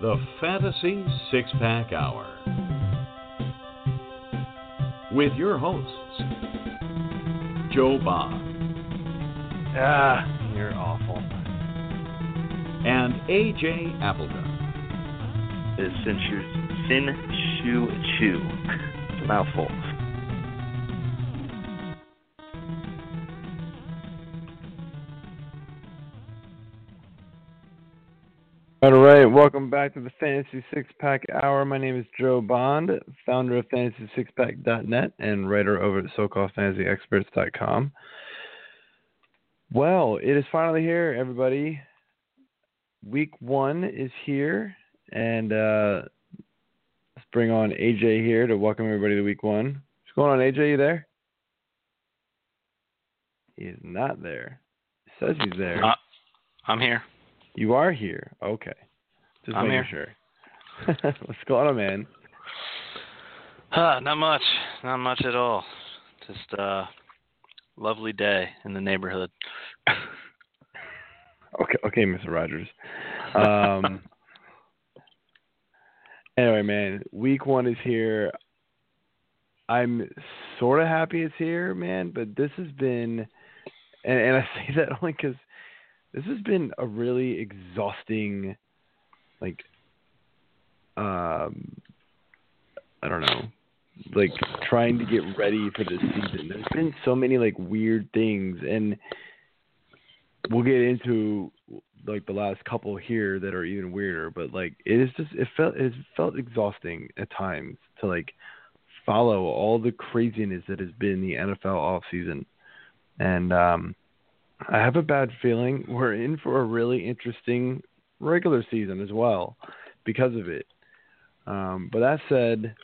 the Fantasy Six Pack Hour. With your hosts, Joe Bob. Ah, you're awful. And AJ Appleton. Is Sin Shu Sin Shu Chu. It's a mouthful. Welcome back to the Fantasy Six Pack Hour. My name is Joe Bond, founder of FantasySixPack.net and writer over at SoCalledFantasyExperts.com. Well, it is finally here, everybody. Week one is here, and uh, let's bring on AJ here to welcome everybody to Week One. What's going on, AJ? You there? He is not there. He says he's there. Uh, I'm here. You are here. Okay. Just I'm making sure. What's going on, man? Uh, not much. Not much at all. Just uh lovely day in the neighborhood. Okay, okay, Mr. Rogers. Um, anyway, man, week one is here. I'm sort of happy it's here, man, but this has been, and, and I say that only because this has been a really exhausting, like, um, I don't know, like trying to get ready for this season. There's been so many like weird things, and we'll get into like the last couple here that are even weirder. But like, it is just it felt it felt exhausting at times to like follow all the craziness that has been the NFL off season, and um I have a bad feeling we're in for a really interesting regular season as well because of it. Um, but that said,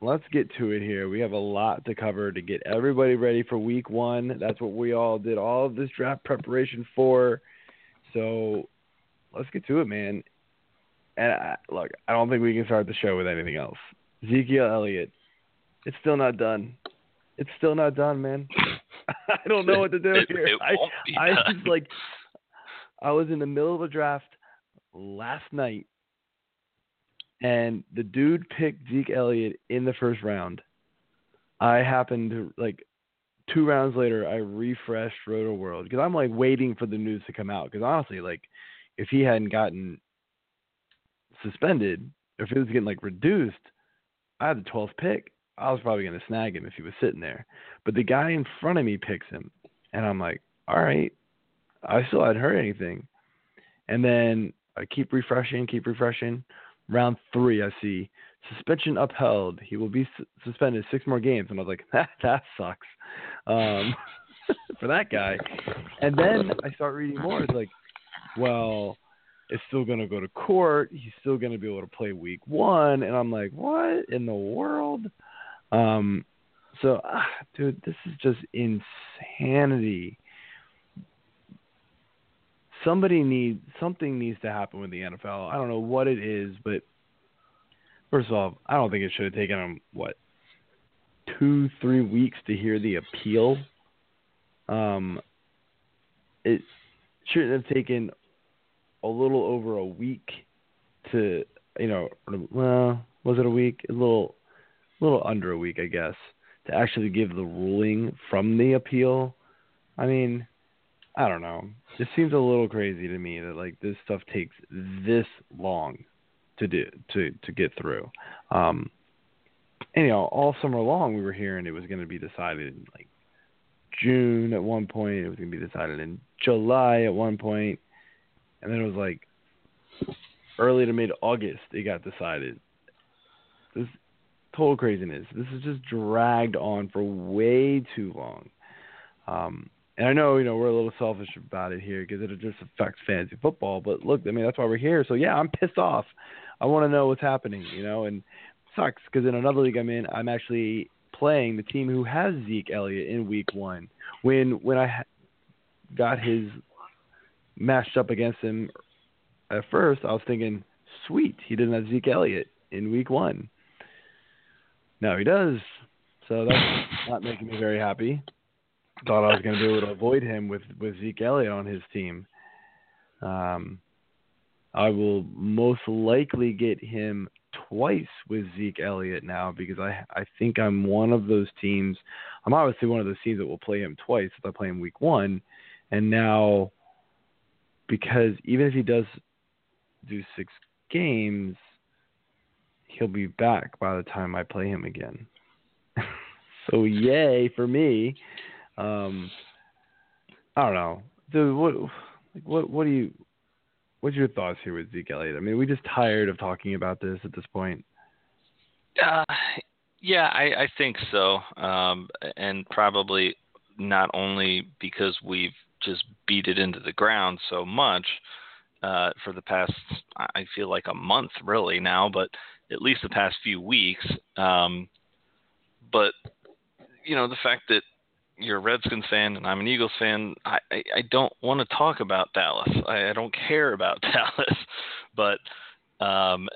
let's get to it here. We have a lot to cover to get everybody ready for week one. That's what we all did all of this draft preparation for. So let's get to it, man. And I, look, I don't think we can start the show with anything else. Ezekiel Elliott, it's still not done. It's still not done, man. I don't know what to do here. It I, be I done. was like, I was in the middle of a draft last night, and the dude picked Zeke Elliott in the first round. I happened to like two rounds later, I refreshed Rotoworld because I'm like waiting for the news to come out. Because honestly, like if he hadn't gotten suspended, if he was getting like reduced, I had the 12th pick. I was probably going to snag him if he was sitting there. But the guy in front of me picks him, and I'm like, all right. I still hadn't heard anything, and then I keep refreshing, keep refreshing. Round three, I see suspension upheld. He will be su- suspended six more games, and I was like, that that sucks um, for that guy. And then I start reading more. It's like, well, it's still going to go to court. He's still going to be able to play week one, and I'm like, what in the world? Um, so, ah, dude, this is just insanity. Somebody needs something needs to happen with the NFL. I don't know what it is, but first of all, I don't think it should have taken them what two, three weeks to hear the appeal. Um, it shouldn't have taken a little over a week to, you know, well, was it a week? A little, a little under a week, I guess, to actually give the ruling from the appeal. I mean, I don't know. It seems a little crazy to me that like this stuff takes this long to do to to get through. Um, know, all summer long we were hearing it was going to be decided in like June at one point. It was going to be decided in July at one point, and then it was like early to mid August it got decided. This total craziness. This is just dragged on for way too long. Um, and I know, you know, we're a little selfish about it here because it just affects fantasy football. But look, I mean, that's why we're here. So yeah, I'm pissed off. I want to know what's happening, you know, and sucks because in another league I'm in, I'm actually playing the team who has Zeke Elliott in Week One. When when I got his matched up against him at first, I was thinking, sweet, he didn't have Zeke Elliott in Week One. Now he does, so that's not making me very happy thought I was going to be able to avoid him with with Zeke Elliott on his team. Um, I will most likely get him twice with Zeke Elliott now because I I think I'm one of those teams. I'm obviously one of those teams that will play him twice if I play him week one, and now because even if he does do six games, he'll be back by the time I play him again. so yay for me. Um, I don't know. Dude, what like, what what do you what's your thoughts here with Zeke Elliott? I mean, are we just tired of talking about this at this point? Uh, yeah, I, I think so. Um, and probably not only because we've just beat it into the ground so much uh, for the past, I feel like a month really now, but at least the past few weeks. Um, but you know, the fact that you're a Redskins fan and I'm an Eagles fan, I, I, I don't want to talk about Dallas. I, I don't care about Dallas. But um,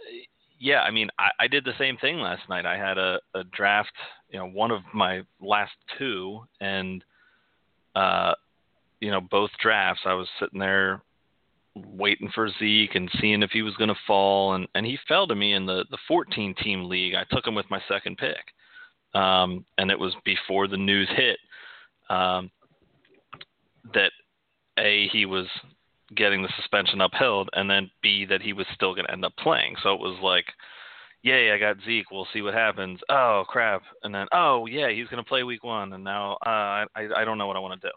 yeah, I mean, I, I did the same thing last night. I had a, a draft, you know, one of my last two, and uh, you know, both drafts. I was sitting there waiting for Zeke and seeing if he was going to fall, and and he fell to me in the the 14 team league. I took him with my second pick, um, and it was before the news hit um, that a he was getting the suspension upheld, and then b that he was still going to end up playing. So it was like, yay, I got Zeke. We'll see what happens. Oh crap, and then oh yeah, he's going to play week one, and now uh, I I don't know what I want to do.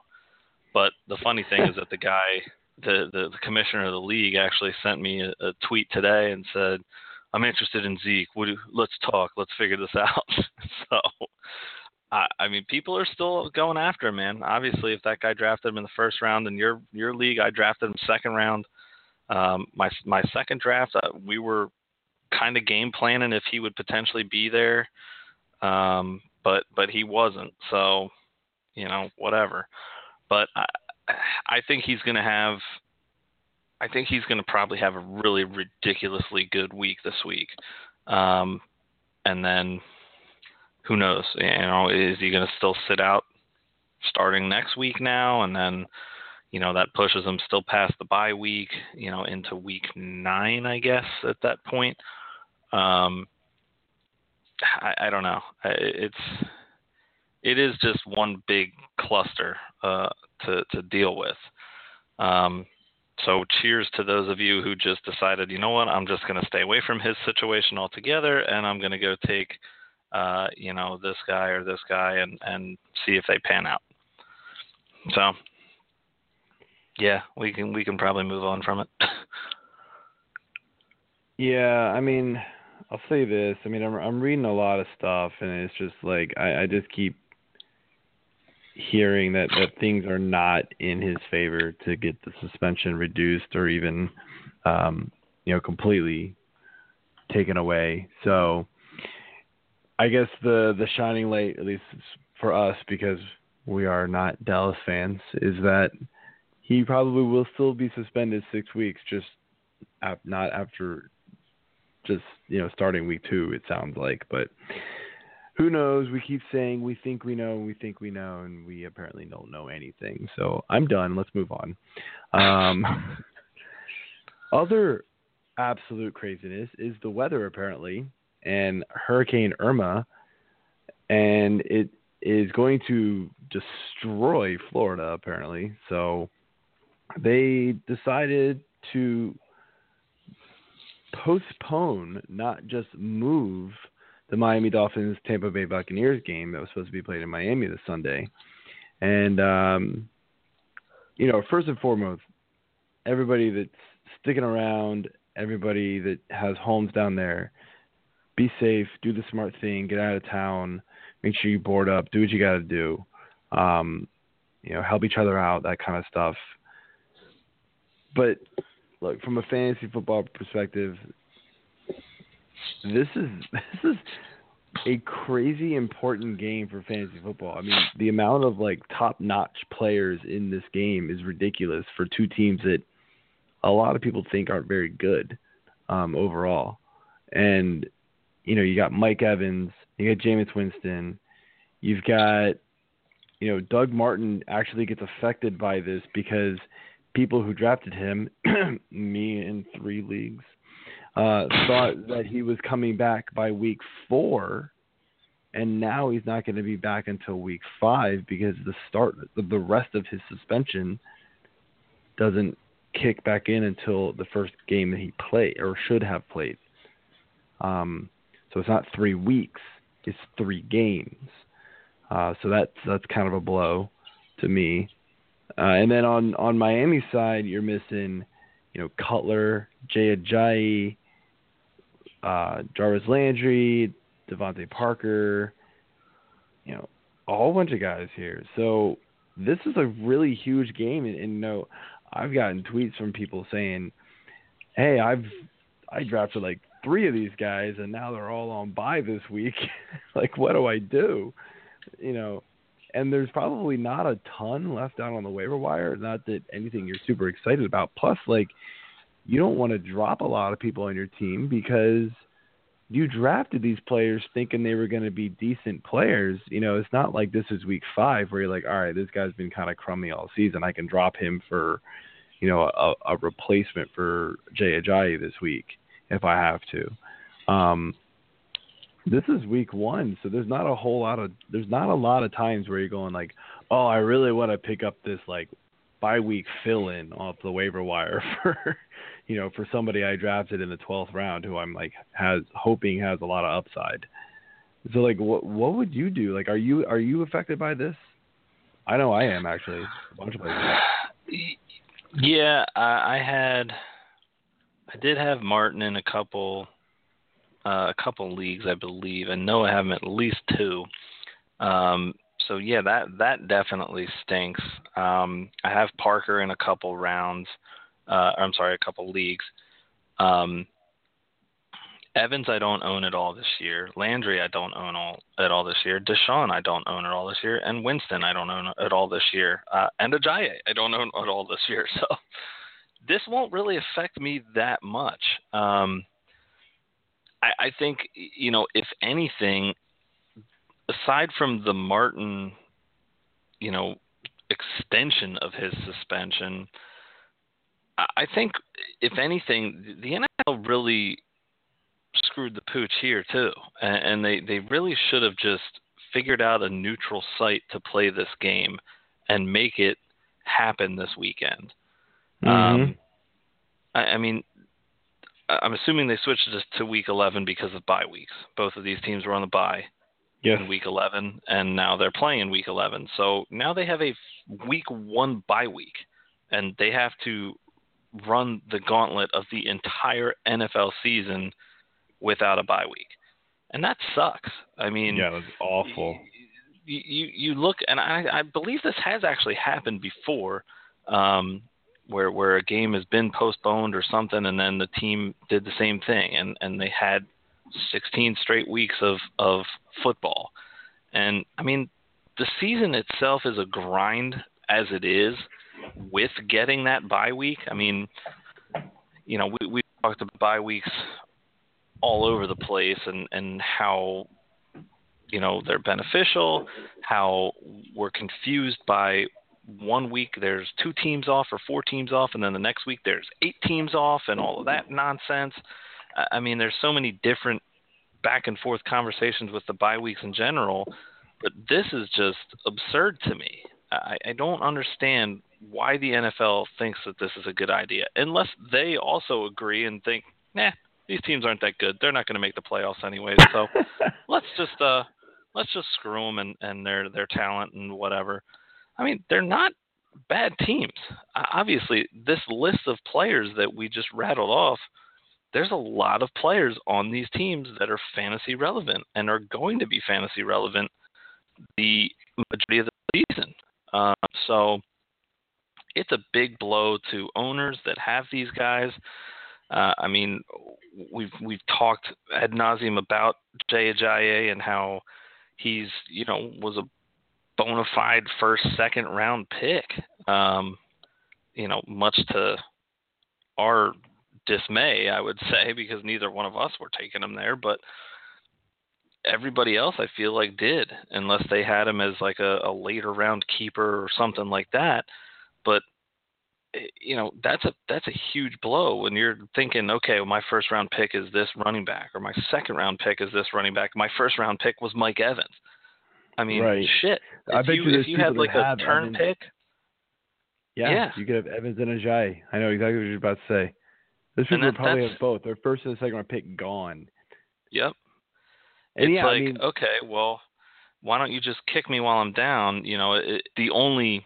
But the funny thing is that the guy, the, the the commissioner of the league, actually sent me a, a tweet today and said, "I'm interested in Zeke. Would you, let's talk. Let's figure this out." so I, mean, people are still going after him, man. Obviously, if that guy drafted him in the first round in your your league, I drafted him second round. Um, my my second draft, uh, we were kind of game planning if he would potentially be there, um, but but he wasn't. So, you know, whatever. But I I think he's going to have. I think he's going to probably have a really ridiculously good week this week, um, and then who knows? You know, is he going to still sit out starting next week now, and then you know that pushes him still past the bye week, you know, into week nine, I guess at that point. Um, I, I don't know. It's it is just one big cluster uh, to to deal with. Um, so cheers to those of you who just decided, you know what, I'm just going to stay away from his situation altogether, and I'm going to go take uh, you know, this guy or this guy and, and see if they pan out. So yeah, we can we can probably move on from it. yeah, I mean, I'll say this. I mean, I'm I'm reading a lot of stuff, and it's just like I, I just keep hearing that that things are not in his favor to get the suspension reduced or even, um, you know, completely taken away. So I guess the the shining light, at least for us, because we are not Dallas fans, is that he probably will still be suspended six weeks, just ap- not after just you know starting week two. It sounds like, but who knows? We keep saying we think we know, we think we know, and we apparently don't know anything. So I'm done. Let's move on. Um, other absolute craziness is the weather. Apparently, and Hurricane Irma, and it is going to destroy Florida apparently. So they decided to postpone, not just move, the Miami Dolphins Tampa Bay Buccaneers game that was supposed to be played in Miami this Sunday. And um, you know, first and foremost, everybody that's sticking around, everybody that has homes down there, be safe, do the smart thing, get out of town, make sure you board up, do what you got to do. Um, you know, help each other out, that kind of stuff. But look, from a fantasy football perspective, this is this is a crazy important game for fantasy football. I mean, the amount of like top-notch players in this game is ridiculous for two teams that a lot of people think aren't very good um, overall. And you know, you got Mike Evans, you got Jameis Winston, you've got, you know, Doug Martin actually gets affected by this because people who drafted him, me in three leagues, uh, thought that he was coming back by week four, and now he's not going to be back until week five because the start, the rest of his suspension doesn't kick back in until the first game that he played or should have played. Um, so it's not three weeks; it's three games. Uh, so that's that's kind of a blow to me. Uh, and then on on Miami side, you're missing, you know, Cutler, Jay Ajayi, uh, Jarvis Landry, DeVante Parker, you know, a whole bunch of guys here. So this is a really huge game, and, and you know, I've gotten tweets from people saying, "Hey, I've I drafted like three of these guys, and now they're all on bye this week. like, what do I do?" You know, and there's probably not a ton left out on the waiver wire. Not that anything you're super excited about. Plus, like, you don't want to drop a lot of people on your team because you drafted these players thinking they were going to be decent players. You know, it's not like this is week five where you're like, all right, this guy's been kind of crummy all season. I can drop him for, you know, a, a replacement for Jay Ajayi this week if I have to. Um, this is week one, so there's not a whole lot of there's not a lot of times where you're going like, oh, I really want to pick up this like bye week fill in off the waiver wire for you know, for somebody I drafted in the twelfth round who I'm like has hoping has a lot of upside. So like, what what would you do? Like, are you are you affected by this? I know I am actually. A bunch of places. Yeah, I, I had, I did have Martin in a couple, uh, a couple leagues, I believe. and know I have him at least two. Um, so yeah, that that definitely stinks. Um, I have Parker in a couple rounds. Uh, I'm sorry, a couple leagues. Um, Evans, I don't own at all this year. Landry, I don't own all at all this year. Deshaun, I don't own at all this year. And Winston, I don't own at all this year. Uh, and Ajayi, I don't own at all this year. So this won't really affect me that much. Um, I, I think, you know, if anything, aside from the Martin, you know, extension of his suspension – I think, if anything, the NFL really screwed the pooch here too, and they they really should have just figured out a neutral site to play this game and make it happen this weekend. Mm-hmm. Um, I, I mean, I'm assuming they switched it to week 11 because of bye weeks. Both of these teams were on the bye yes. in week 11, and now they're playing in week 11. So now they have a week one bye week, and they have to run the gauntlet of the entire NFL season without a bye week, and that sucks. I mean, yeah, that's awful. You, you you look, and I I believe this has actually happened before, um, where where a game has been postponed or something, and then the team did the same thing, and and they had 16 straight weeks of of football, and I mean, the season itself is a grind as it is with getting that bye week. I mean, you know, we we talked about bye weeks all over the place and and how you know they're beneficial, how we're confused by one week there's two teams off or four teams off, and then the next week there's eight teams off, and all of that nonsense. I mean, there's so many different back and forth conversations with the bye weeks in general, but this is just absurd to me. I, I don't understand why the NFL thinks that this is a good idea, unless they also agree and think, nah, these teams aren't that good. They're not going to make the playoffs anyway. So let's just uh, let's just screw them and, and their their talent and whatever. I mean, they're not bad teams. Obviously, this list of players that we just rattled off, there's a lot of players on these teams that are fantasy relevant and are going to be fantasy relevant the majority of the season. Uh, so it's a big blow to owners that have these guys. Uh, I mean, we've we've talked ad nauseum about Jay Ajayi and how he's you know was a bona fide first second round pick. Um, you know, much to our dismay, I would say, because neither one of us were taking him there, but everybody else I feel like did, unless they had him as like a, a later round keeper or something like that. But eh, you know that's a that's a huge blow when you're thinking, okay, well, my first round pick is this running back, or my second round pick is this running back. My first round pick was Mike Evans. I mean, Right. shit. I If bet you, you if you had like a have turn Evans. pick, Yeah, Yeah. you could have Evans and Ajayi. I know exactly what you're about to say. And people that probably have both. Their first and second round pick gone. yep. And it's yeah, like, I mean, okay, well, why don't you just kick me while I'm down? You know, it, the only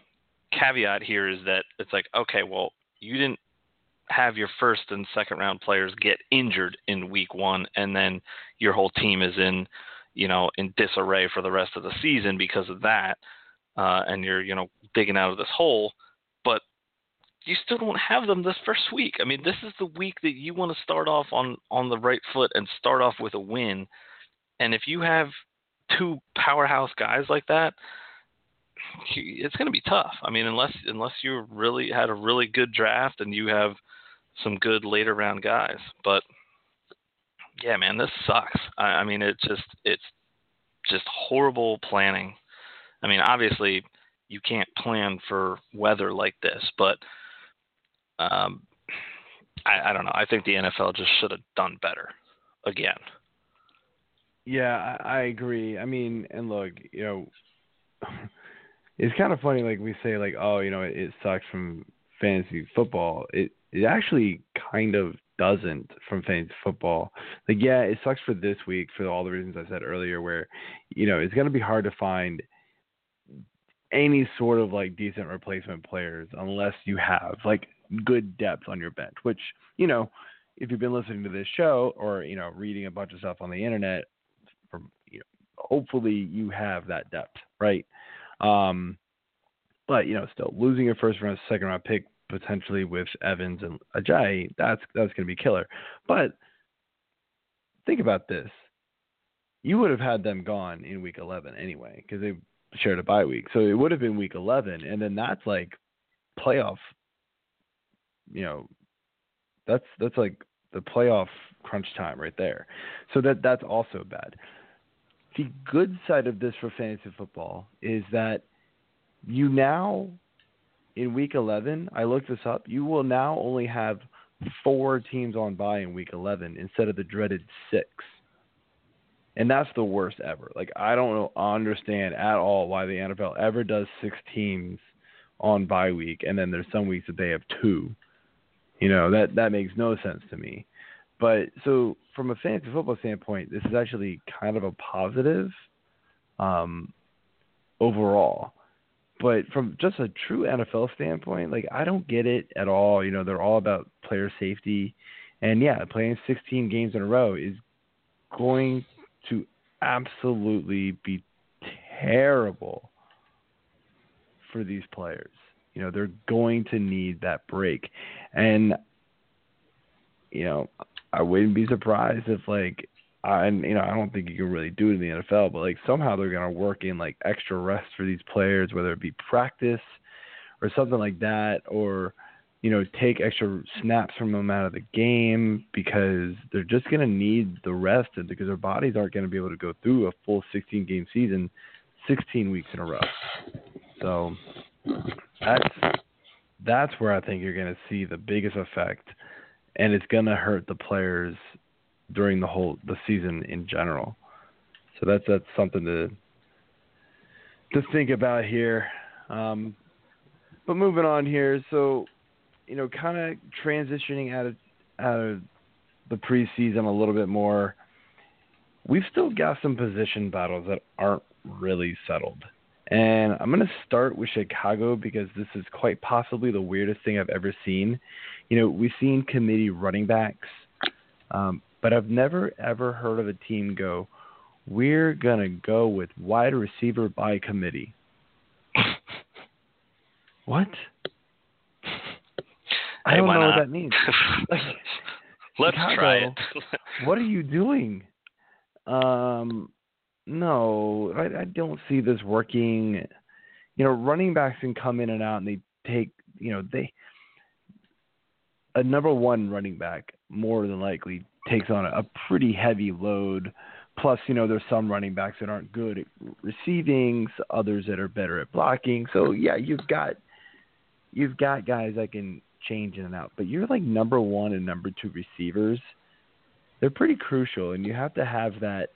caveat here is that it's like, okay, well, you didn't have your first and second round players get injured in week one, and then your whole team is in, you know, in disarray for the rest of the season because of that, uh, and you're, you know, digging out of this hole, but you still don't have them this first week. I mean, this is the week that you want to start off on on the right foot and start off with a win. And if you have two powerhouse guys like that, it's going to be tough. I mean, unless unless you really had a really good draft and you have some good later round guys. But yeah, man, this sucks. I, I mean, it's just it's just horrible planning. I mean, obviously you can't plan for weather like this, but um, I, I don't know. I think the NFL just should have done better again. Yeah, I, I agree. I mean, and look, you know, it's kind of funny. Like we say, like, oh, you know, it, it sucks from fantasy football. It it actually kind of doesn't from fantasy football. Like, yeah, it sucks for this week for all the reasons I said earlier. Where, you know, it's going to be hard to find any sort of like decent replacement players unless you have like good depth on your bench. Which, you know, if you've been listening to this show or you know reading a bunch of stuff on the internet from you know hopefully you have that depth right um but you know still losing your first round second round pick potentially with Evans and Ajayi that's that's going to be killer but think about this you would have had them gone in week 11 anyway because they shared a bye week so it would have been week 11 and then that's like playoff you know that's that's like the playoff crunch time right there. So that that's also bad. The good side of this for fantasy football is that you now in week 11, I looked this up, you will now only have four teams on bye in week 11 instead of the dreaded 6. And that's the worst ever. Like I don't understand at all why the NFL ever does 6 teams on bye week and then there's some weeks that they have 2. You know, that that makes no sense to me. But so from a fantasy football standpoint, this is actually kind of a positive um overall. But from just a true NFL standpoint, like I don't get it at all. You know, they're all about player safety. And yeah, playing 16 games in a row is going to absolutely be terrible for these players. You know, they're going to need that break. And you know, I wouldn't be surprised if like I and you know, I don't think you can really do it in the NFL, but like somehow they're gonna work in like extra rest for these players, whether it be practice or something like that, or you know, take extra snaps from them out of the game because they're just going to need the rest because their bodies aren't going to be able to go through a full 16 game season 16 weeks in a row. So that's that's where I think you're going to see the biggest effect and it's going to hurt the players during the whole the season in general. So that's that's something to to think about here. Um, but moving on here, so you know, kind of transitioning out of out of the preseason a little bit more. We've still got some position battles that aren't really settled. And I'm going to start with Chicago because this is quite possibly the weirdest thing I've ever seen. You know, we've seen committee running backs, um, but I've never ever heard of a team go, we're going to go with wide receiver by committee. what? I don't know not? what that means. Like, Let's Chicago. try it. what are you doing? Um, no, I, I don't see this working. You know, running backs can come in and out, and they take. You know, they a number one running back more than likely takes on a, pretty heavy load. Plus, you know, there's some running backs that aren't good at receiving, others that are better at blocking. So yeah, you've got you've got guys that can change in and out. But you're like number one and number two receivers. They're pretty crucial, and you have to have that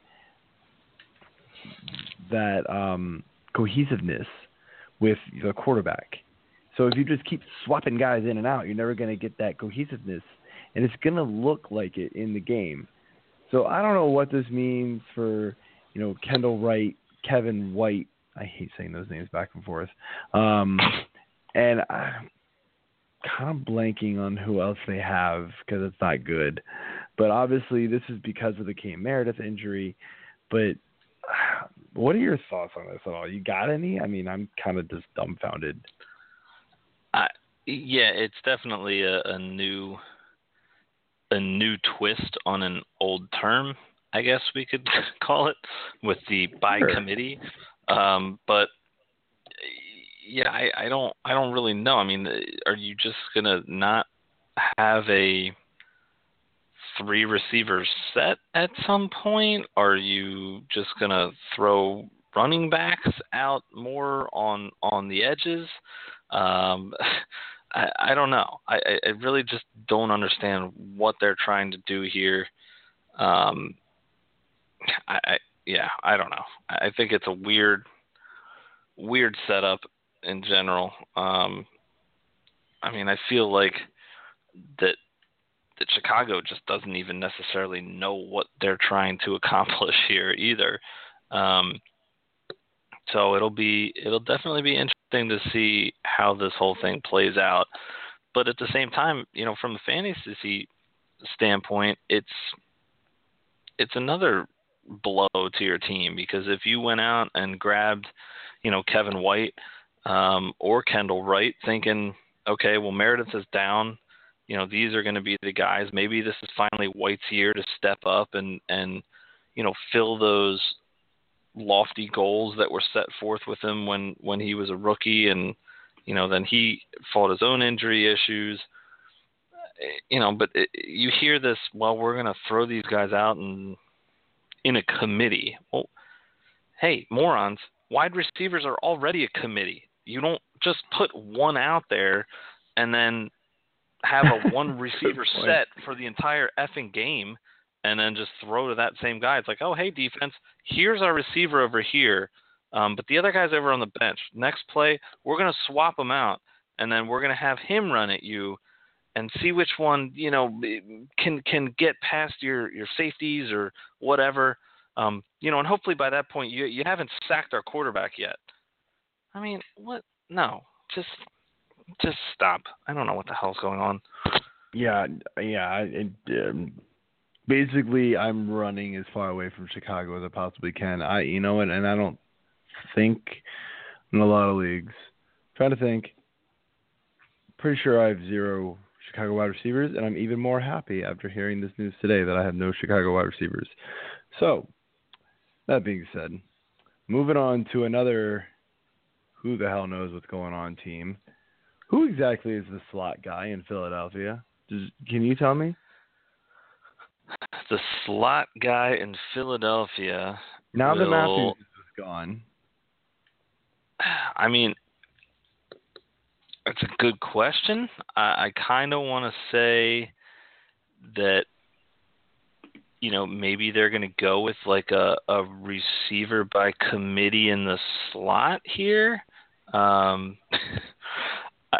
that um, cohesiveness with the quarterback. So if you just keep swapping guys in and out, you're never going to get that cohesiveness, and it's going to look like it in the game. So I don't know what this means for you know Kendall Wright, Kevin White. I hate saying those names back and forth. Um, and I'm kind of blanking on who else they have because it's not good. But obviously, this is because of the Cam Meredith injury. But what are your thoughts on this at all? You got any? I mean, I'm kind of just dumbfounded. I, yeah, it's definitely a, a new a new twist on an old term, I guess we could call it, with the by sure. committee. Um, but yeah, I, I don't I don't really know. I mean, are you just gonna not have a three receivers set at some point? Are you just gonna throw running backs out more on on the edges? Um, I, I don't know. I, I really just don't understand what they're trying to do here. Um, I, I yeah, I don't know. I think it's a weird, weird setup in general. Um, I mean, I feel like that that Chicago just doesn't even necessarily know what they're trying to accomplish here either. Um, so it'll be it'll definitely be interesting to see how this whole thing plays out. But at the same time, you know, from the fantasy standpoint, it's it's another blow to your team because if you went out and grabbed, you know, Kevin White um, or Kendall Wright, thinking, okay, well Meredith is down, you know, these are going to be the guys. Maybe this is finally White's year to step up and and you know fill those lofty goals that were set forth with him when when he was a rookie and you know then he fought his own injury issues. You know but it, you hear this well we're going to throw these guys out and in a committee. Well hey morons wide receivers are already a committee. You don't just put one out there and then have a one receiver set for the entire effing game and then just throw to that same guy. It's like, oh, hey, defense, here's our receiver over here, um, but the other guy's over on the bench. Next play, we're going to swap him out, and then we're going to have him run at you and see which one you know can can get past your your safeties or whatever. Um, you know, and hopefully by that point you you haven't sacked our quarterback yet. I mean, what? No, just just stop. I don't know what the hell's going on. Yeah, yeah. It, um, basically I'm running as far away from Chicago as I possibly can. I you know and, and I don't think in a lot of leagues. I'm trying to think. Pretty sure I have zero Chicago wide receivers, and I'm even more happy after hearing this news today that I have no Chicago wide receivers. So, that being said, moving on to another who the hell knows what's going on team. Who exactly is the slot guy in Philadelphia? Does, can you tell me? The slot guy in Philadelphia. Now will, that Matthews is gone. I mean, it's a good question. I, I kind of want to say that you know maybe they're going to go with like a, a receiver by committee in the slot here. Um, I,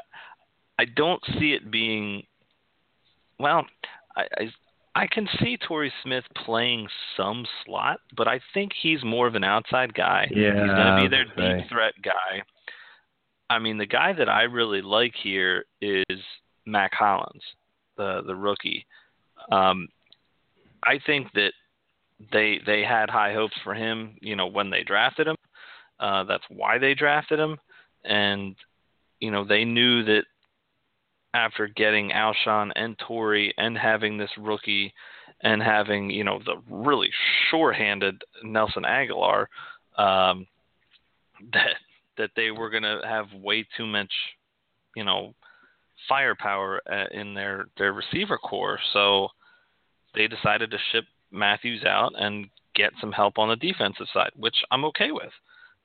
I don't see it being well. I, I I can see Torrey Smith playing some slot, but I think he's more of an outside guy. Yeah, he's going to be their deep threat guy. I mean, the guy that I really like here is Mack Hollins, the the rookie. Um, I think that they they had high hopes for him. You know, when they drafted him, uh, that's why they drafted him, and you know they knew that after getting Alshon and Torrey and having this rookie and having, you know, the really sure-handed Nelson Agholor um, that that they were going to have way too much, you know, firepower uh, in their their receiver core. So they decided to ship Matthews out and get some help on the defensive side, which I'm okay with.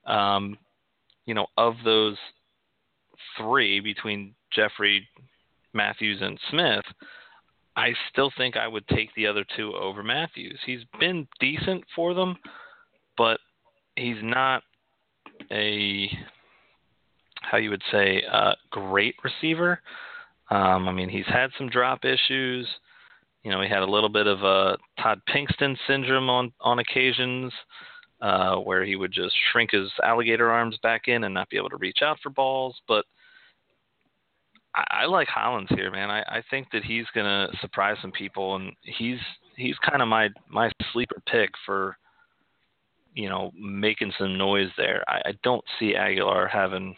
Um, you know, of those three between Jeffery, Matthews and Smith, I still think I would take the other two over Matthews. He's been decent for them, but he's not a how you would say a great receiver. Um, I mean, he's had some drop issues. You know, he had a little bit of a Todd Pinkston syndrome on on occasions, uh, where he would just shrink his alligator arms back in and not be able to reach out for balls. But I, I like Hollins here, man. I, I think that he's gonna surprise some people, and he's he's kind of my my sleeper pick for you know making some noise there. I, I don't see Agholor having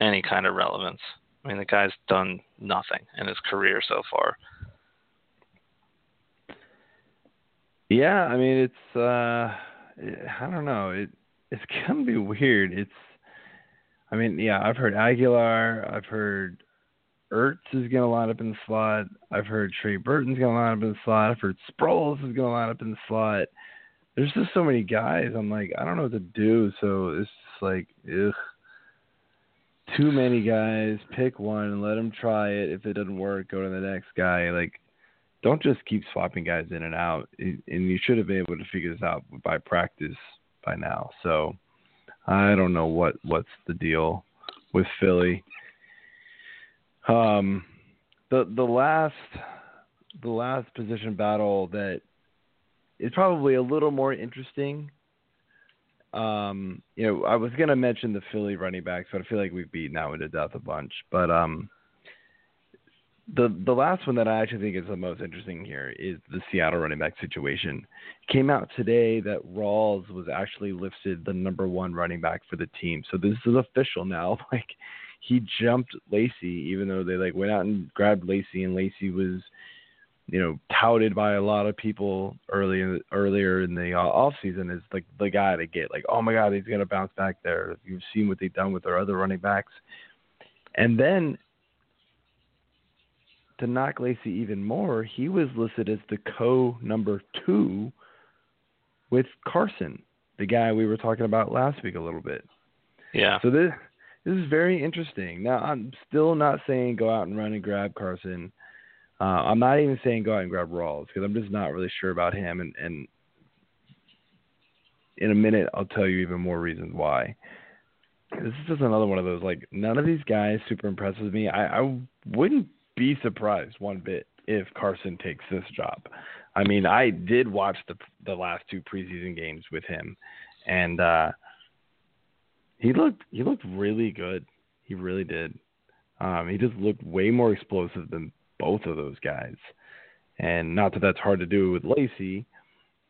any kind of relevance. I mean, the guy's done nothing in his career so far. Yeah, I mean it's uh I don't know. It it's gonna be weird. It's I mean, yeah, I've heard Agholor, I've heard Ertz is going to line up in the slot. I've heard Trey Burton's going to line up in the slot. I've heard Sproles is going to line up in the slot. There's just so many guys. I'm like, I don't know what to do. So it's just like, ugh. Too many guys. Pick one and let them try it. If it doesn't work, go to the next guy. Like, don't just keep swapping guys in and out. And you should have been able to figure this out by practice by now. So I don't know what what's the deal with Philly. Um, the the last the last position battle that is probably a little more interesting. Um, you know, I was gonna mention the Philly running backs, but I feel like we've beaten that one to death a bunch. But um, the the last one that I actually think is the most interesting here is the Seattle running back situation. It came out today that Rawls was actually listed the number one running back for the team, so this is official now. Like he jumped Lacy, even though they like went out and grabbed Lacy, and Lacy was, you know, touted by a lot of people early in, earlier in the off season as like the guy to get. Like, oh my God, he's gonna bounce back there. You've seen what they've done with their other running backs, and then to knock Lacy even more, he was listed as the co number two with Carson, the guy we were talking about last week a little bit. Yeah. So this this is very interesting. Now, I'm still not saying go out and run and grab Carson. Uh, I'm not even saying go out and grab Rawls because I'm just not really sure about him. And, and in a minute, I'll tell you even more reasons why. This is just another one of those like none of these guys super impresses me. I, I wouldn't be surprised one bit if Carson takes this job. I mean, I did watch the the last two preseason games with him, and uh, he looked he looked really good. He really did. Um, he just looked way more explosive than both of those guys. And not that that's hard to do with Lacy,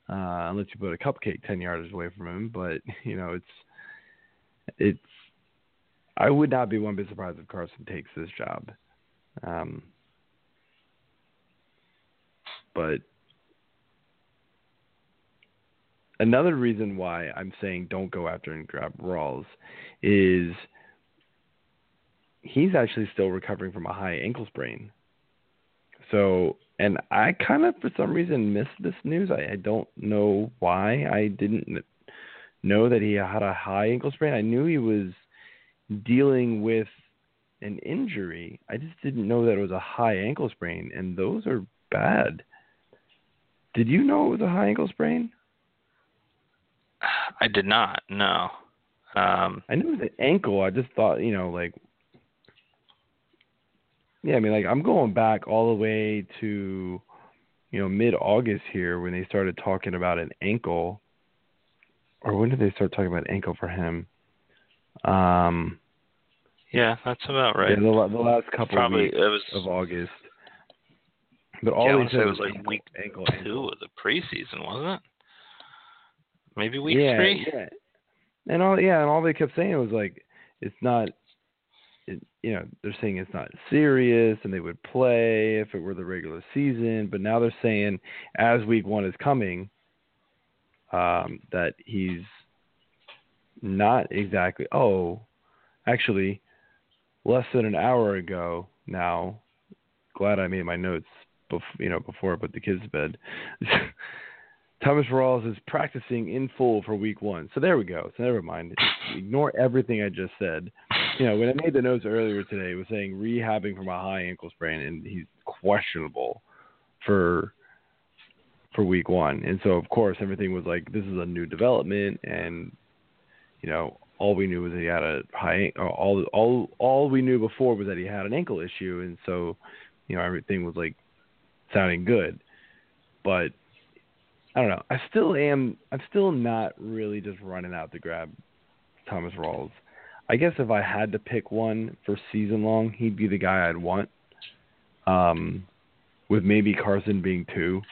uh, unless you put a cupcake ten yards away from him. But you know, it's it's. I would not be one bit surprised if Carson takes this job. Um, but another reason why I'm saying don't go after and grab Rawls is he's actually still recovering from a high ankle sprain. So, and I kind of for some reason missed this news. I, I don't know why I didn't know that he had a high ankle sprain. I knew he was dealing with an injury. I just didn't know that it was a high ankle sprain, and those are bad. Did you know it was a high ankle sprain? I did not. No. Um, I knew the ankle. I just thought, you know, like, yeah. I mean, like, I'm going back all the way to, you know, mid-August here when they started talking about an ankle. Or when did they start talking about ankle for him? Um. Yeah, that's about right. Yeah, the, the last couple Probably weeks it was of August. But all yeah, they said it was like ankle, week ankle, two ankle. of the preseason, wasn't it? Maybe week yeah, three. Yeah. And all yeah, and all they kept saying was like it's not it, you know, they're saying it's not serious and they would play if it were the regular season, but now they're saying as week 1 is coming um that he's not exactly oh, actually less than an hour ago now glad I made my notes before you know before I put the kids to bed. Thomas Rawls is practicing in full for week one. So there we go. So never mind. Ignore everything I just said. you know, when I made the notes earlier today, it was saying rehabbing from a high ankle sprain, and he's questionable for for week one. And so, of course, everything was like, this is a new development, and you know, all we knew was that he had a high. All all all we knew before was that he had an ankle issue, and so, you know, everything was like sounding good. But I don't know. I still am. I'm still not really just running out to grab Thomas Rawls. I guess if I had to pick one for season long, he'd be the guy I'd want. Um, with maybe Carson being two,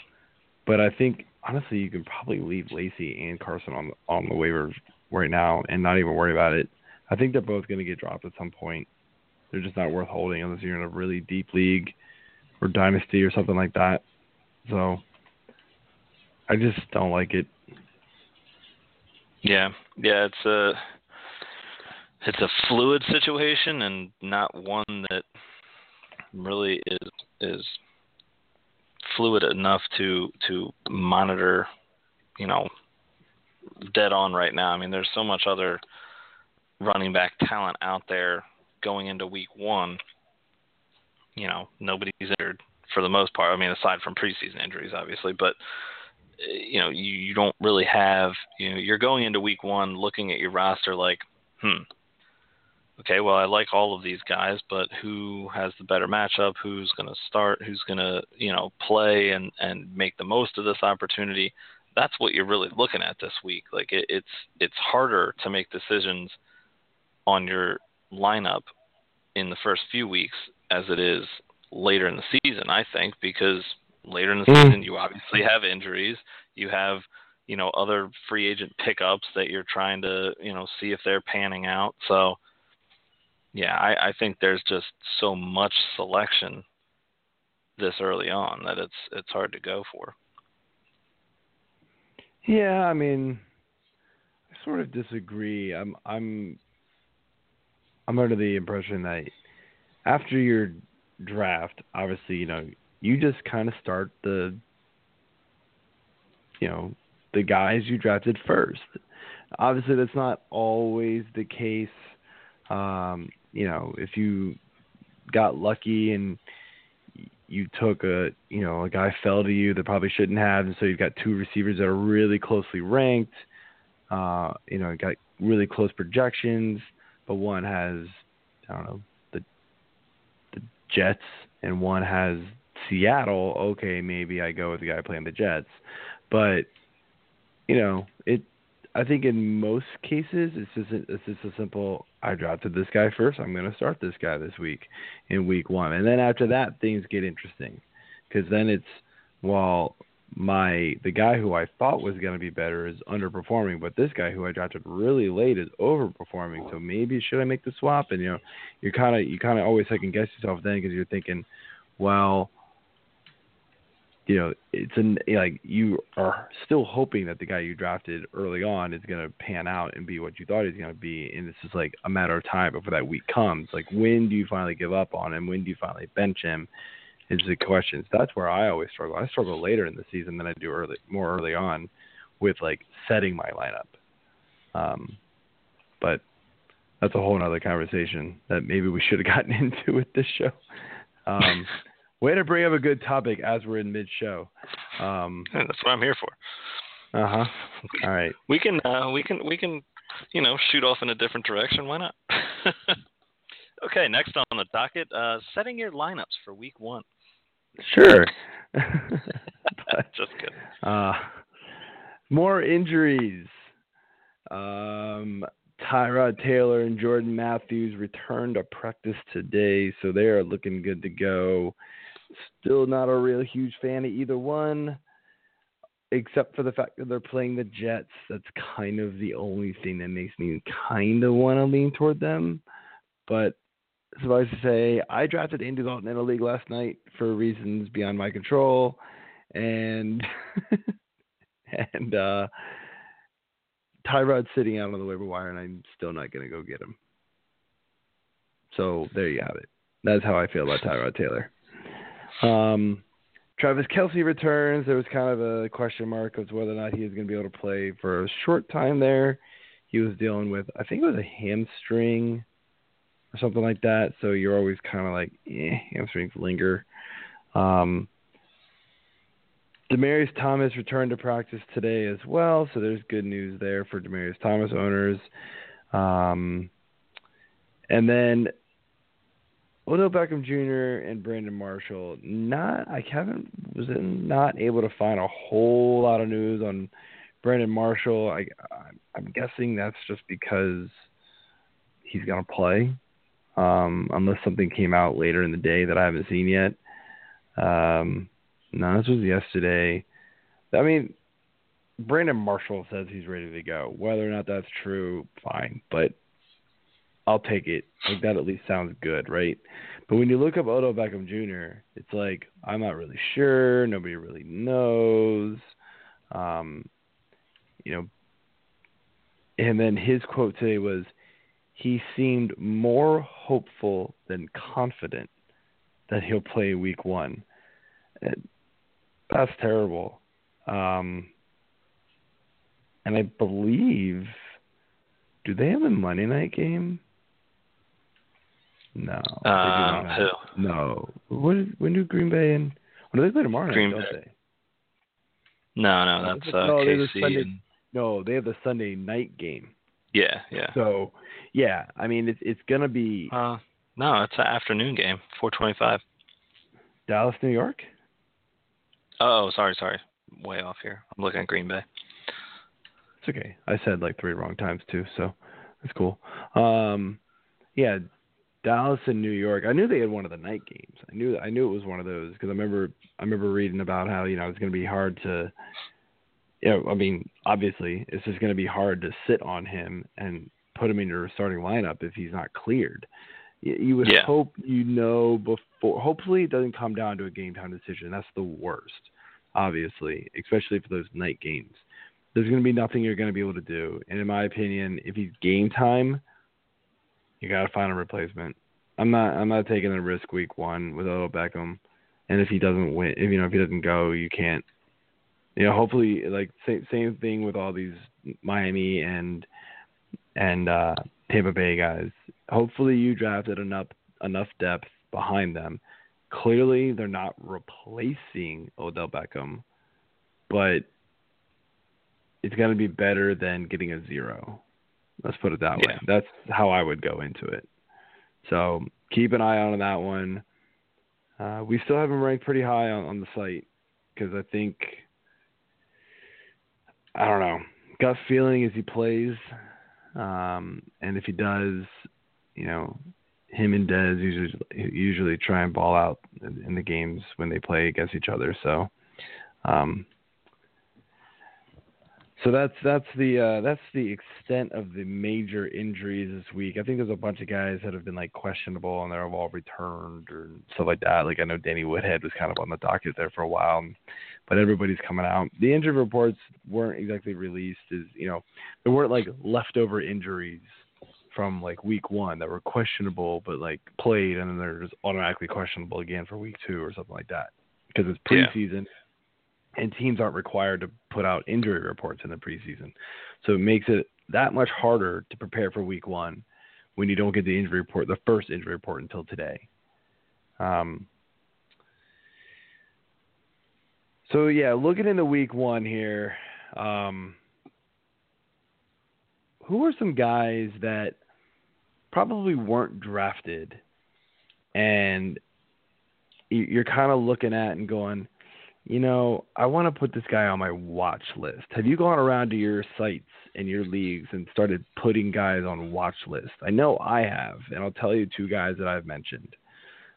but I think honestly you can probably leave Lacy and Carson on on the waivers right now and not even worry about it. I think they're both going to get dropped at some point. They're just not worth holding unless you're in a really deep league or dynasty or something like that. So I just don't like it. Yeah, yeah, it's a it's a fluid situation and not one that really is is fluid enough to to monitor, you know, dead on right now. I mean, there's so much other running back talent out there going into week one. You know, nobody's injured for the most part. I mean, aside from preseason injuries, obviously, but you know, you, you don't really have. You know, you're going into week one looking at your roster like, hmm, okay, well, I like all of these guys, but who has the better matchup? Who's going to start? Who's going to, you know, play and and make the most of this opportunity? That's what you're really looking at this week. Like it, it's it's harder to make decisions on your lineup in the first few weeks as it is later in the season. I think because later in the mm. season you obviously have injuries, you have you know other free agent pickups that you're trying to you know see if they're panning out. So yeah, I, I think there's just so much selection this early on that it's it's hard to go for. Yeah, I mean, I sort of disagree. I'm I'm I'm under the impression that after your draft, obviously, you know, you just kind of start the you know, the guys you drafted first. Obviously, that's not always the case. Um, you know, if you got lucky and you took a you know a guy fell to you that probably shouldn't have, and so you've got two receivers that are really closely ranked. Uh, you know, got really close projections, but one has I don't know the the Jets, and one has Seattle. Okay, maybe I go with the guy playing the Jets, but you know it I think in most cases it's just a, it's just a simple. I drafted this guy first. I'm going to start this guy this week in week one, and then after that things get interesting, because then it's well my the guy who I thought was going to be better is underperforming, but this guy who I drafted really late is overperforming. So maybe should I make the swap? And you know, you're kind of you kind of always second guess yourself then because you're thinking, well, you know, it's an like you are still hoping that the guy you drafted early on is going to pan out and be what you thought he's going to be, and it's just like a matter of time before that week comes. Like, when do you finally give up on him? When do you finally bench him? Is the question. So that's where I always struggle. I struggle later in the season than I do early, more early on, with like setting my lineup. Um, but that's a whole other conversation that maybe we should have gotten into with this show. Um, Way to bring up a good topic as we're in mid show. Um, that's what I'm here for. Uh huh. All right. We can uh, we can we can you know shoot off in a different direction. Why not? okay. Next on the docket, uh, setting your lineups for week one. Sure. Just kidding. Uh, more injuries. Um, Tyrod Taylor and Jordan Matthews returned to practice today, so they are looking good to go. Still not a real huge fan of either one, except for the fact that they're playing the Jets. That's kind of the only thing that makes me kind of want to lean toward them. But suffice to say, I drafted Andy Dalton in a league last night for reasons beyond my control, and and uh, Tyrod's sitting out on the waiver wire, and I'm still not going to go get him. So there you have it. That's how I feel about Tyrod Taylor. Um, Travis Kelce returns. There was kind of a question mark as whether or not he is going to be able to play for a short time there. He was dealing with, I think it was a hamstring or something like that. So you're always kind of like, eh, hamstrings linger. Um, Demaryius Thomas returned to practice today as well, so there's good news there for Demaryius Thomas owners. Um, and then Odell Beckham Jr. and Brandon Marshall. Not I haven't was not able to find a whole lot of news on Brandon Marshall. I I'm guessing that's just because he's gonna play, um, unless something came out later in the day that I haven't seen yet. Um, no, this was yesterday. I mean, Brandon Marshall says he's ready to go. Whether or not that's true, fine, but I'll take it. Like that at least sounds good, right? But when you look up Odell Beckham Jr., it's like I'm not really sure. Nobody really knows. Um, you know, and then his quote today was, "He seemed more hopeful than confident that he'll play Week One." That's terrible. Um, and I believe, do they have a Monday night game? No. Um, who? No. When, when do Green Bay and when do they play tomorrow Green night? Bay. No, no, that's uh, no, they have the KC. Sunday, and, no, they have the Sunday night game. yeah, yeah. So, yeah, I mean it's it's gonna be Uh, no, it's an afternoon game, 4:25. Dallas, New York. Oh, sorry, sorry, way off here. I'm looking at Green Bay. It's okay. I said like three wrong times too, so that's cool. Um, yeah, Dallas and New York. I knew they had one of the night games. I knew I knew it was one of those because I remember I remember reading about how you know it's going to be hard to. You know, I mean, obviously, it's just going to be hard to sit on him and put him in your starting lineup if he's not cleared. You, you would Yeah. hope you know before. Hopefully, it doesn't come down to a game time decision. That's the worst, obviously, especially for those night games. There's going to be nothing you're going to be able to do. And in my opinion, if he's game time, you got to find a replacement. I'm not. I'm not taking a risk week one with Odell Beckham. And if he doesn't win, if you know if he doesn't go, you can't. You know, hopefully, like same same thing with all these Miami and and uh, Tampa Bay guys. Hopefully, you drafted enough enough depth behind them. Clearly, they're not replacing Odell Beckham, but it's going to be better than getting a zero. Let's put it that way. Yeah. That's how I would go into it. So keep an eye on that one. Uh, we still have him ranked pretty high on, on the site because I think I don't know. Gut feeling is he plays, um, and if he does, you know, him and Dez usually usually try and ball out in, in the games when they play against each other. So, um, so that's that's the uh, that's the extent of the major injuries this week. I think there's a bunch of guys that have been like questionable and they're all returned or stuff like that. Like I know Danny Woodhead was kind of on the docket there for a while, but everybody's coming out. The injury reports weren't exactly released. As you know, there weren't like leftover injuries from like week one that were questionable but like played and then they're just automatically questionable again for week two or something like that because it's Yeah. And teams aren't required to put out injury reports in the preseason. So it makes it that much harder to prepare for week one when you don't get the injury report, the first injury report until today. Um, so yeah, looking into week one here, um, who are some guys that probably weren't drafted and you're kind of looking at and going, you know, I want to put this guy on my watch list. Have you gone around to your sites and your leagues and started putting guys on watch list? I know I have, and I'll tell you two guys that I've mentioned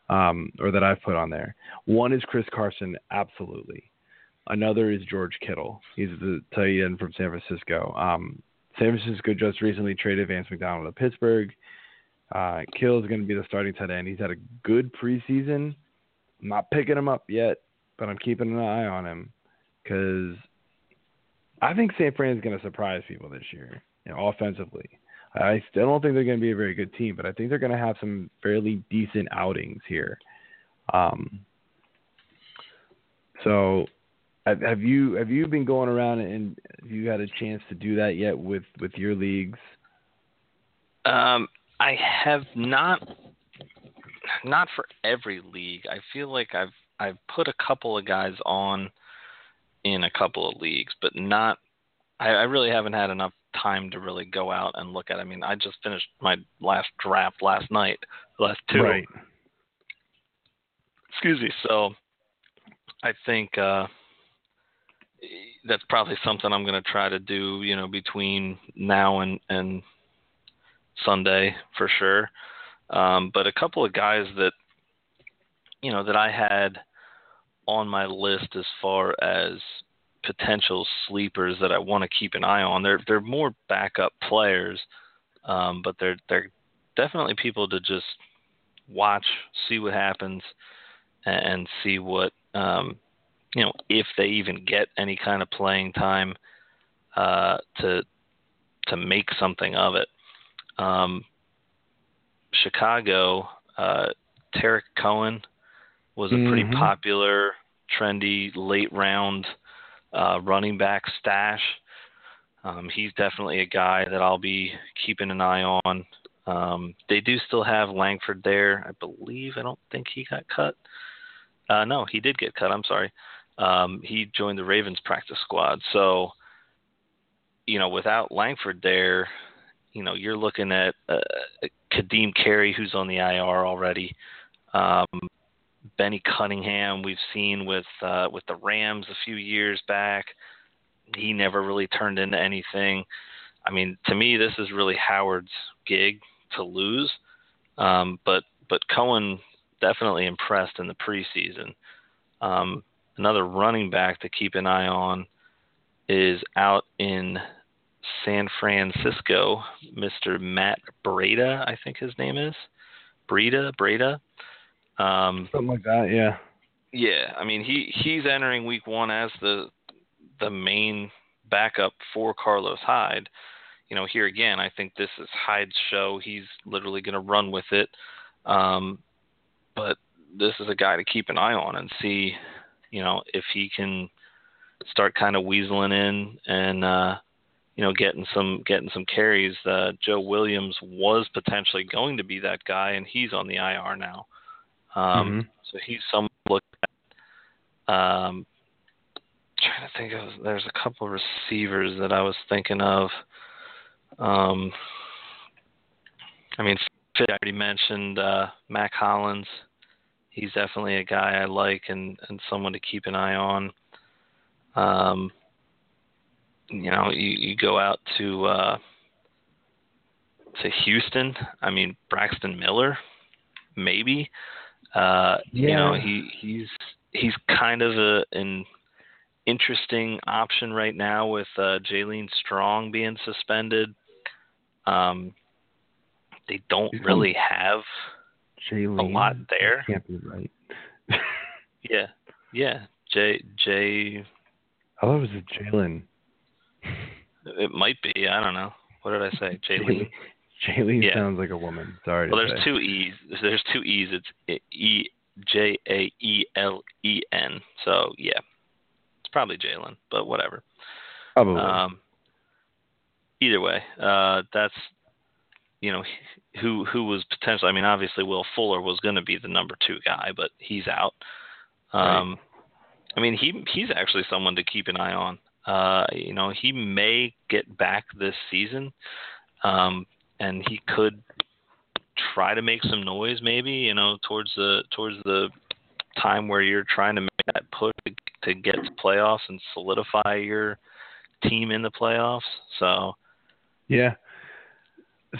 um, or that I've put on there. One is Chris Carson, absolutely. Another is George Kittle. He's the tight end from San Francisco. Um, San Francisco just recently traded Vance McDonald to Pittsburgh. Uh, Kittle is going to be the starting tight end. He's had a good preseason. I'm not picking him up yet, but I'm keeping an eye on him because I think San Fran is going to surprise people this year, you know, offensively. I still don't think they're going to be a very good team, but I think they're going to have some fairly decent outings here. Um, so, have you have you been going around and have you had a chance to do that yet with with your leagues? Um, I have not not for every league. I feel like I've I've put a couple of guys on in a couple of leagues, but not I, I really haven't had enough time to really go out and look at. It. I mean, I just finished my last draft last night, last two. Right. Excuse me. So I think uh that's probably something I'm going to try to do, you know, between now and and Sunday for sure. Um, but a couple of guys that you know that I had on my list as far as potential sleepers that I want to keep an eye on. They're they're more backup players, um, but they're they're definitely people to just watch, see what happens, and see what um, you know if they even get any kind of playing time uh, to to make something of it. Um, Chicago, uh, Tarik Cohen was a pretty Mhm. popular, trendy late round uh, running back stash. Um, he's definitely a guy that I'll be keeping an eye on. Um, they do still have Langford there, I believe. I don't think he got cut. Uh, no, he did get cut. I'm sorry. Um, he joined the Ravens practice squad. So, you know, without Langford there, you know, you're looking at uh, Kadeem Carey, who's on the IR already. Um, Benny Cunningham, we've seen with uh, with the Rams a few years back. He never really turned into anything. I mean, to me, this is really Howard's gig to lose. Um, but but Cohen definitely impressed in the preseason. Um, another running back to keep an eye on is out in San Francisco, Mr. Matt Breida, I think his name is. Breda, Breda. Um, Something like that, yeah. yeah, I mean he he's entering week one as the the main backup for Carlos Hyde. You know, here again, I think this is Hyde's show. He's literally going to run with it. Um, but this is a guy to keep an eye on and see, you know, if he can start kind of weaseling in and uh, you know getting some getting some carries. Uh, Joe Williams was potentially going to be that guy, and he's on the IR now. Um, Mhm. So he's someone look at. Um, trying to think of there's a couple of receivers that I was thinking of. Um, I mean, I already mentioned uh, Mack Hollins. He's definitely a guy I like and, and someone to keep an eye on. Um, you know, you, you go out to uh, to Houston. I mean, Braxton Miller, maybe. Uh, You know, he he's he's kind of a an interesting option right now with uh, Strong being suspended. Um, they don't He's really have Jalen. a lot there. Can't be right. Yeah, yeah. J J. I thought it was a Jalen. It might be. I don't know. What did I say? Jaleen. Jalen Yeah. sounds like a woman. Sorry Well, there's say. two e's. There's two e's. It's E J A E L E N. So yeah, it's probably Jalen, but whatever. Probably. Um, either way, uh, that's you know who who was potentially. I mean, obviously Will Fuller was going to be the number two guy, but he's out. Um, I mean, he he's actually someone to keep an eye on. Uh, you know, he may get back this season, um, and he could try to make some noise, maybe. You know, towards the towards the time where you're trying to make that push to, to get to playoffs and solidify your team in the playoffs. So Yeah.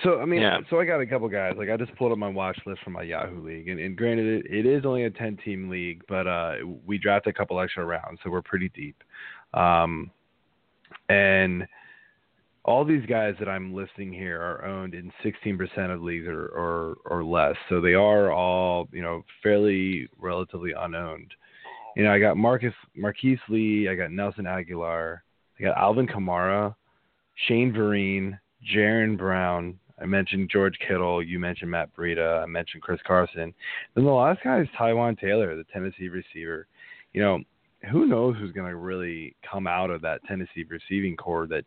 So I mean, Yeah. so I got a couple guys. Like I just pulled up my watch list from my Yahoo league, and, and granted, it, it is only a ten team league, but uh, we drafted a couple extra rounds, so we're pretty deep. Um, and all these guys that I'm listing here are owned in 16% of leagues or, or or less, so they are all you know fairly relatively unowned. You know, I got Marcus Marquise Lee, I got Nelson Agholor, I got Alvin Kamara, Shane Vereen, Jaron Brown. I mentioned George Kittle. You mentioned Matt Breida. I mentioned Chris Carson. Then the last guy is Taywan Taylor, the Tennessee receiver. You know, who knows who's going to really come out of that Tennessee receiving corps that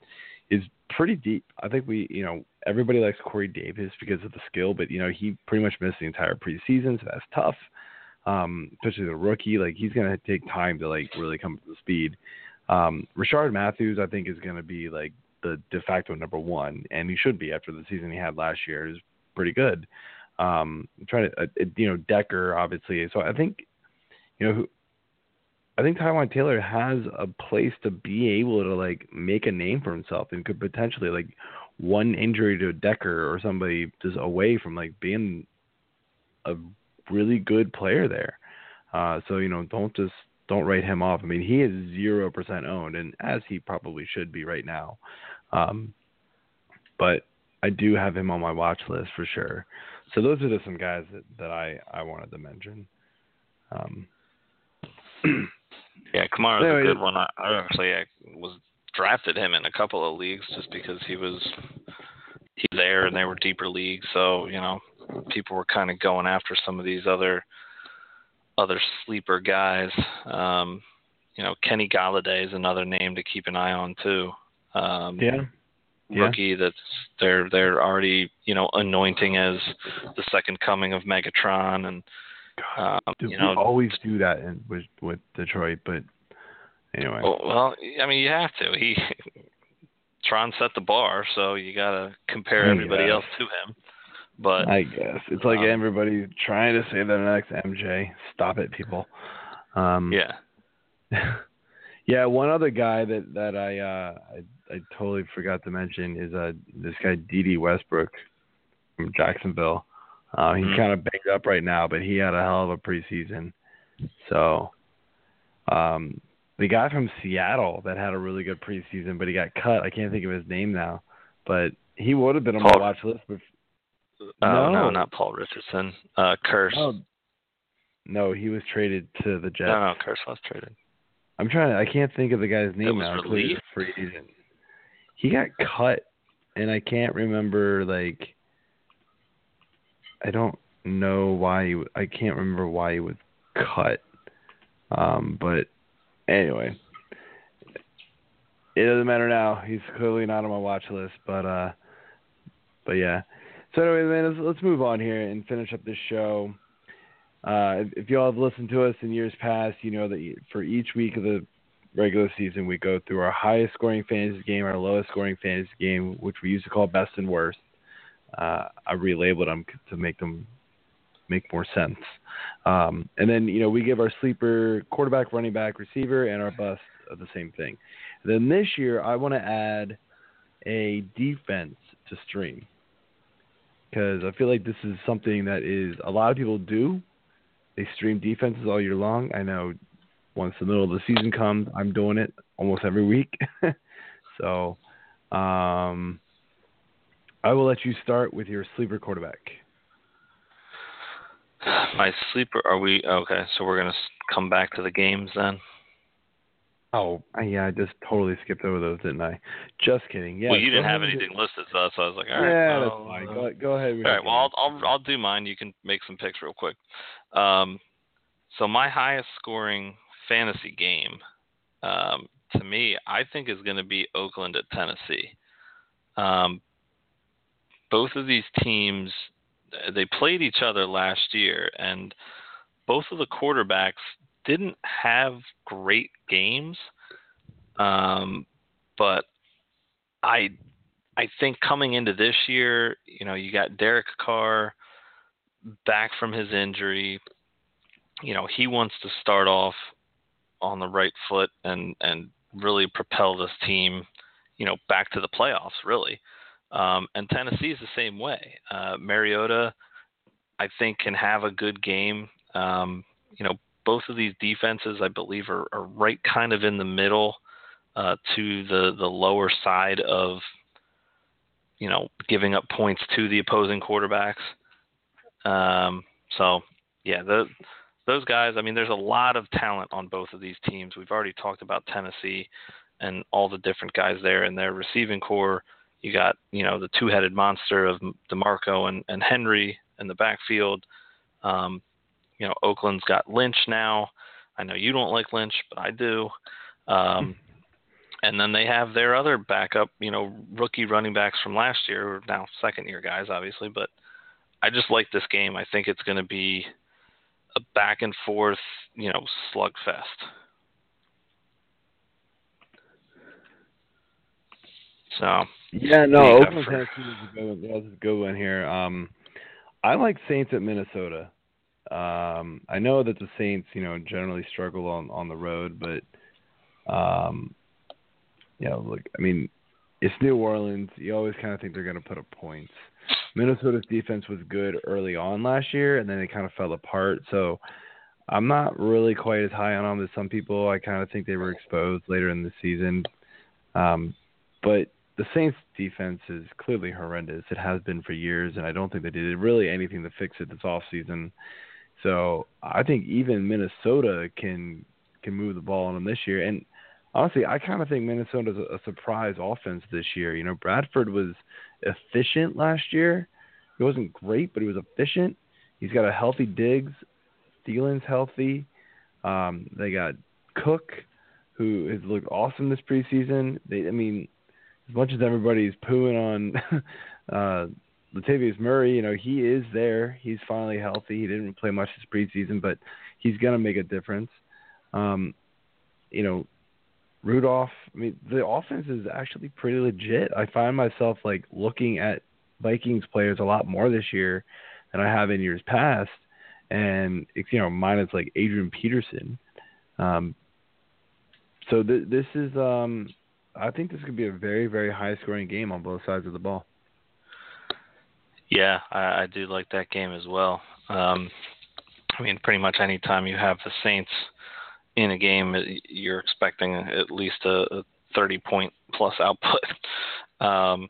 is pretty deep. I think we, you know, everybody likes Corey Davis because of the skill, but you know he pretty much missed the entire preseason, so that's tough. Um, especially the rookie, like he's gonna take time to like really come to the speed. Um, Rishard Matthews, I think, is gonna be like the de facto number one, and he should be after the season he had last year. is pretty good. Um, trying to, uh, you know, Decker obviously. So I think, you know, I think Taywan Taylor has a place to be able to like make a name for himself and could potentially like one injury to Decker or somebody just away from like being a really good player there. Uh, so you know, don't just don't write him off. I mean, he is zero percent owned, and as he probably should be right now. Um, but I do have him on my watch list for sure. So those are just some guys that, that I, I wanted to mention. Um, yeah, Kamara's anyway, a good one. I, I actually I was drafted him in a couple of leagues just because he was he's there and they were deeper leagues. So you know, people were kind of going after some of these other other sleeper guys. Um, you know, Kenny Golladay is another name to keep an eye on too. Um, yeah. Rookie that's they're they're already you know anointing as the second coming of Megatron and God, um, dude, you know always do that in, with with Detroit, but anyway. Well, well, I mean you have to. He Tron set the bar, so you gotta compare everybody else to him. But I guess it's like um, everybody trying to say the next MJ. Stop it, people. Um, yeah. yeah, one other guy that that I uh I, I totally forgot to mention is uh this guy Dede Westbrook from Jacksonville. Uh, he's mm-hmm. kind of banged up right now, but he had a hell of a preseason. So, um, the guy from Seattle that had a really good preseason, but he got cut. I can't think of his name now, but he would have been on Paul, my watch list. But Oh, no. no, not Paul Richardson. Uh, Kearse. Oh, no, he was traded to the Jets. No, no, Kearse was traded. I'm trying. To, I can't think of the guy's name now. He free agent. He got cut, and I can't remember. Like, I don't know why. He, I can't remember why he was cut. Um, but anyway, it doesn't matter now. He's clearly not on my watch list. But uh, but yeah. So anyway, man, let's, let's move on here and finish up this show. Uh, if you all have listened to us in years past, you know that for each week of the regular season, we go through our highest scoring fantasy game, our lowest scoring fantasy game, which we used to call best and worst. Uh, I relabeled them to make them make more sense. Um, and then you know we give our sleeper quarterback, running back, receiver, and our bust the same thing. And then this year, I want to add a defense to stream because I feel like this is something that is a lot of people do. They stream defenses all year long. I know once the middle of the season comes, I'm doing it almost every week. so um, I will let you start with your sleeper quarterback. My sleeper, are we okay? So we're gonna come back to the games then. Oh, yeah, I just totally skipped over those, didn't I? Just kidding. Yeah. Well, you didn't have anything listed, so, I was like, all right. Yeah, well, that's fine. Go, go ahead. All right. Well, I'll, I'll I'll do mine. You can make some picks real quick. Um, so my highest scoring fantasy game, um, to me, I think is going to be Oakland at Tennessee. Um, both of these teams, they played each other last year, and both of the quarterbacks didn't have great games, um, but I I think coming into this year, you know, you got Derek Carr back from his injury. You know, he wants to start off on the right foot and and really propel this team, you know, back to the playoffs. Really, um, and Tennessee is the same way. Uh, Mariota, I think, can have a good game. Um, you know, both of these defenses, I believe, are, are right kind of in the middle uh, to the the lower side of you know giving up points to the opposing quarterbacks. Um, so yeah, the, those guys. I mean, there's a lot of talent on both of these teams. We've already talked about Tennessee and all the different guys there in their receiving corps. You got you know the two-headed monster of DeMarco and, and Henry in the backfield. Um, you know, Oakland's got Lynch now. I know you don't like Lynch, but I do. Um, and then they have their other backup, you know, rookie running backs from last year, now second year guys, obviously. But I just like this game. I think it's going to be a back and forth, you know, slugfest. So yeah, no, Oakland. Tennessee is a good one. That's a good one here. Um, I like Saints at Minnesota. Um, I know that the Saints, you know, generally struggle on on the road, but um, you know, look, I mean, it's New Orleans. You always kind of think they're going to put up points. Minnesota's defense was good early on last year, and then it kind of fell apart. So I'm not really quite as high on them as some people. I kind of think they were exposed later in the season. Um, but the Saints defense is clearly horrendous. It has been for years, and I don't think they did really anything to fix it this off season. So I think even Minnesota can can move the ball on them this year. And honestly, I kind of think Minnesota's a, a surprise offense this year. You know, Bradford was efficient last year. He wasn't great, but he was efficient. He's got a healthy Diggs. Thielen's healthy. Um, they got Cook, who has looked awesome this preseason. They, I mean, as much as everybody's pooing on uh, Latavius Murray, you know, he is there. He's finally healthy. He didn't play much this preseason, but he's going to make a difference. Um, you know, Rudolph, I mean, the offense is actually pretty legit. I find myself like looking at Vikings players a lot more this year than I have in years past. And, you know, mine is like Adrian Peterson. Um, so th- this is, um, I think this could be a very, very high scoring game on both sides of the ball. Yeah, I, I do like that game as well. Um, I mean, pretty much any time you have the Saints in a game, you're expecting at least a, a 30 point plus output. Um,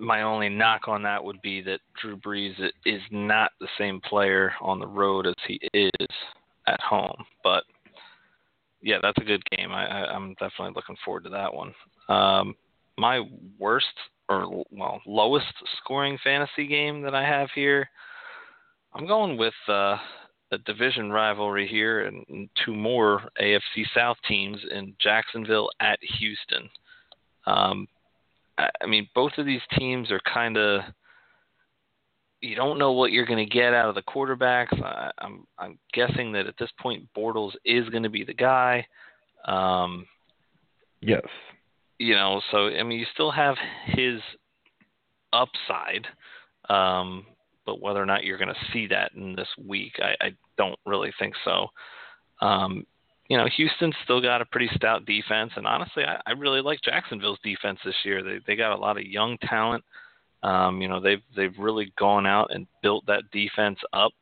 my only knock on that would be that Drew Brees is not the same player on the road as he is at home. But yeah, that's a good game. I, I, I'm definitely looking forward to that one. Um, my worst or well lowest scoring fantasy game that I have here, I'm going with uh, a division rivalry here and, and two more AFC South teams in Jacksonville at Houston. Um, I, I mean, both of these teams are kind of you don't know what you're going to get out of the quarterbacks. I, I'm I'm guessing that at this point Bortles is going to be the guy. Um, Yes. you know, so I mean, you still have his upside, um, but whether or not you're going to see that in this week, I, I don't really think so. Um, you know, Houston's still got a pretty stout defense, and honestly, I, I really like Jacksonville's defense this year. They they got a lot of young talent. Um, you know, they've they've really gone out and built that defense up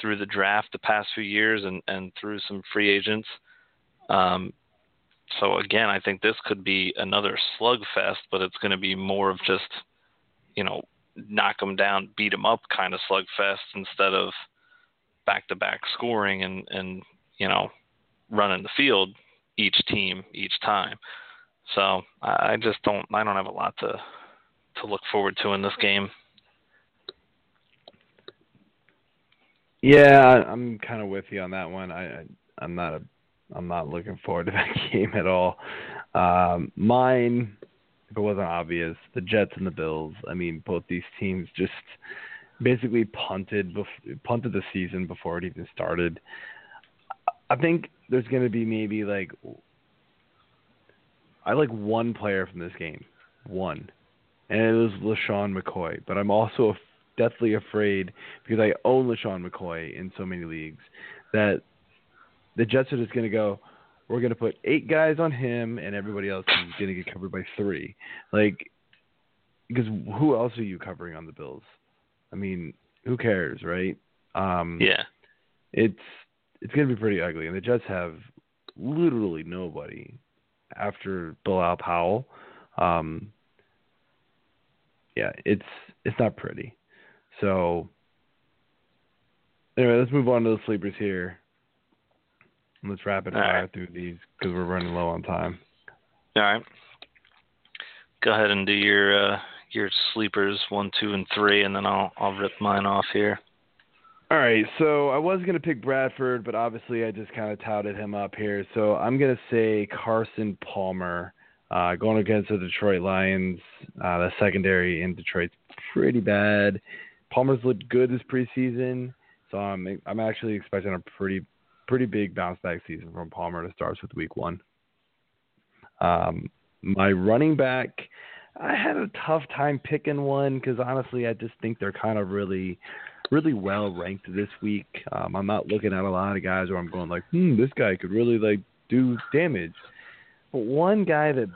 through the draft the past few years and and through some free agents. Um, so again, I think this could be another slugfest, but it's going to be more of just, you know, knock them down, beat them up kind of slugfest instead of back-to-back scoring and and you know running the field each team each time. So I just don't I don't have a lot to to look forward to in this game. Yeah, I'm kind of with you on that one. I, I I'm not a I'm not looking forward to that game at all. Um, mine, if it wasn't obvious, the Jets and the Bills. I mean, both these teams just basically punted bef- punted the season before it even started. I think there's going to be maybe like I like one player from this game, one, and it was LeSean McCoy. But I'm also deathly afraid because I own LeSean McCoy in so many leagues that the Jets are just going to go. We're going to put eight guys on him, and everybody else is going to get covered by three. Like, because who else are you covering on the Bills? I mean, who cares, right? Um, Yeah. it's it's going to be pretty ugly, and the Jets have literally nobody after Bilal Powell. Um, yeah, it's it's not pretty. So anyway, let's move on to the sleepers here. Let's rapid All fire right. through these because we're running low on time. All right. Go ahead and do your uh, your sleepers one, two, and three, and then I'll I'll rip mine off here. All right, so I was gonna pick Bradford, but obviously I just kind of touted him up here. So I'm gonna say Carson Palmer, uh, going against the Detroit Lions. Uh, the secondary in Detroit's pretty bad. Palmer's looked good this preseason, so I'm I'm actually expecting a pretty pretty big bounce back season from Palmer to start with Week One. Um, my running back, I had a tough time picking one because honestly, I just think they're kind of really really well ranked this week. Um, I'm not looking at a lot of guys where I'm going like, hmm, this guy could really like do damage. But one guy that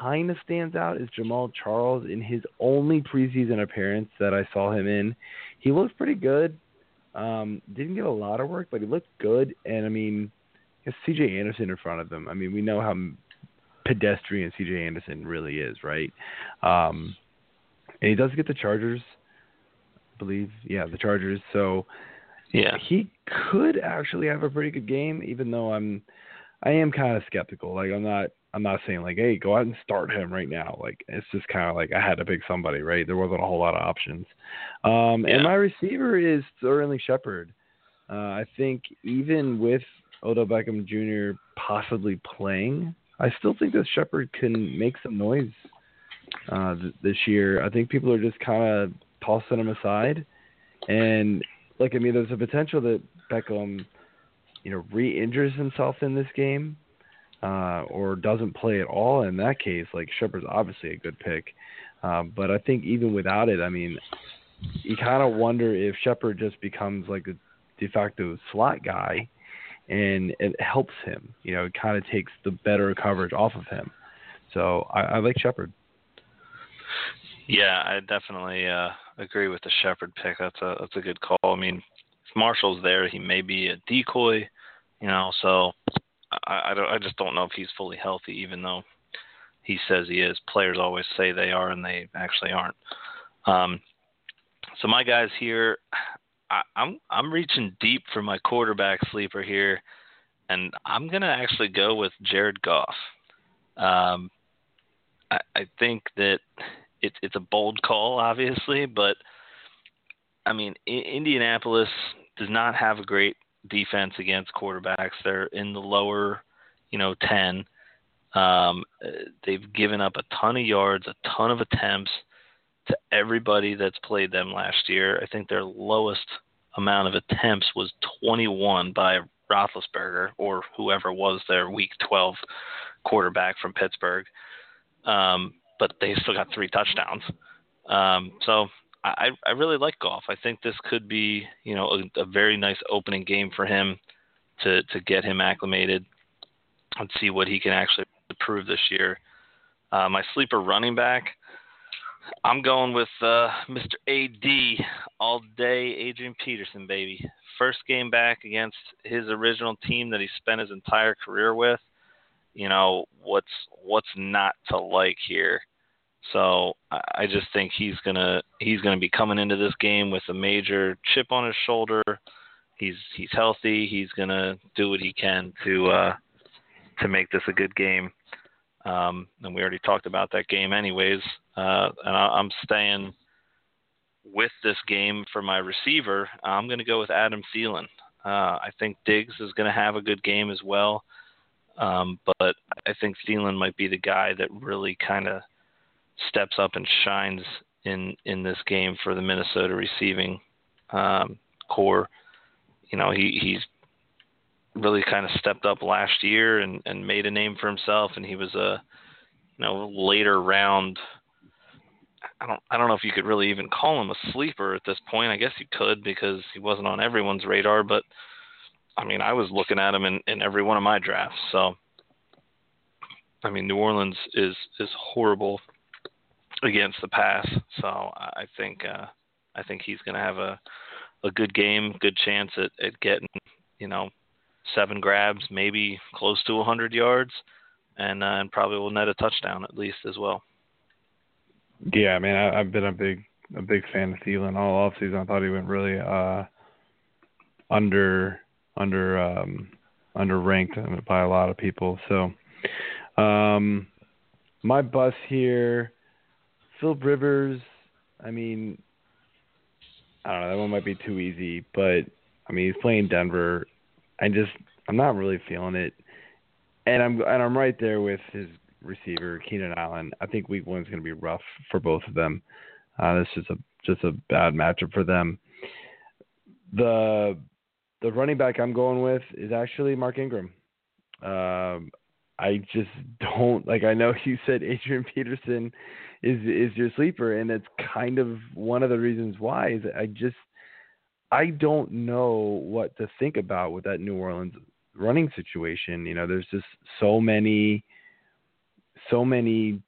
kind of stands out is Jamaal Charles in his only preseason appearance that I saw him in. He looked pretty good. Um, didn't get a lot of work, but he looked good. And I mean, C.J. Anderson in front of them. I mean, we know how pedestrian C.J. Anderson really is, right? Um, and he does get the Chargers I believe. Yeah, the Chargers. So yeah, he could actually have a pretty good game, even though I'm I am kind of skeptical. Like I'm not I'm not saying like, hey, go out and start him right now. Like it's just kind of like I had to pick somebody, right? There wasn't a whole lot of options. Um, yeah. And my receiver is Sterling Shepard. Uh, I think even with Odell Beckham Jr. possibly playing, I still think that Shepard can make some noise uh, th- this year. I think people are just kind of tossing him aside. And like I mean, there's a potential that Beckham, you know, re-injures himself in this game, uh, or doesn't play at all. In that case, like Shepard's obviously a good pick. Um, but I think even without it, I mean, you kind of wonder if Shepard just becomes like a de facto slot guy, and it helps him. You know, it kind of takes the better coverage off of him. So I, I like Shepard. Yeah, I definitely uh, agree with the Shepard pick. That's a that's a good call. I mean, if Marshall's there, he may be a decoy, you know. So I I, don't, I just don't know if he's fully healthy, even though he says he is. Players always say they are, and they actually aren't. Um, so my guys here, I, I'm I'm reaching deep for my quarterback sleeper here, and I'm gonna actually go with Jared Goff. Um, I, I think that it's it's a bold call, obviously, but I mean, Indianapolis does not have a great defense against quarterbacks. They're in the lower, you know, ten. Um, they've given up a ton of yards, a ton of attempts to everybody that's played them last year. I think their lowest amount of attempts was 21 by Roethlisberger or whoever was their Week 12 quarterback from Pittsburgh. Um, but they still got three touchdowns. Um, so I, I really like Goff. I think this could be, you know, a, a very nice opening game for him to to get him acclimated and see what he can actually prove this year. Uh, my sleeper running back, I'm going with uh, Mr. AD all day, Adrian Peterson, baby. First game back against his original team that he spent his entire career with. You know what's what's not to like here. So I just think he's gonna he's gonna be coming into this game with a major chip on his shoulder. He's he's healthy. He's gonna do what he can to uh, to make this a good game. Um, and we already talked about that game, anyways. Uh, and I, I'm staying with this game for my receiver. I'm to go with Adam Thielen. Uh, I think Diggs is to have a good game as well. Um, but I think Thielen might be the guy that really kind of steps up and shines in in this game for the Minnesota receiving um, corps. You know, he he's really kind of stepped up last year and and made a name for himself, and he was a you know later round. I don't I don't know if you could really even call him a sleeper at this point. I guess you could because he wasn't on everyone's radar, but I mean I was looking at him in, in every one of my drafts. So I mean New Orleans is is horrible against the pass. So I think uh, I think he's going to have a a good game, good chance at, at getting you know seven grabs, maybe close to 100 yards, and uh, and probably will net a touchdown at least as well. Yeah, I mean, I, I've been a big a big fan of Thielen all offseason. I thought he went really uh, under under um, under ranked by a lot of people. So um, my bus here Philip Rivers, I mean, I don't know. That one might be too easy, but I mean, he's playing Denver. I just I'm not really feeling it, and I'm and I'm right there with his receiver Keenan Allen. I think Week One's going to be rough for both of them. Uh, this is a just a bad matchup for them. The the running back I'm going with is actually Mark Ingram. Um, I just don't like. I know you said Adrian Peterson is is your sleeper, and it's kind of one of the reasons why. Is I just I don't know what to think about with that New Orleans running situation. You know, there's just so many, so many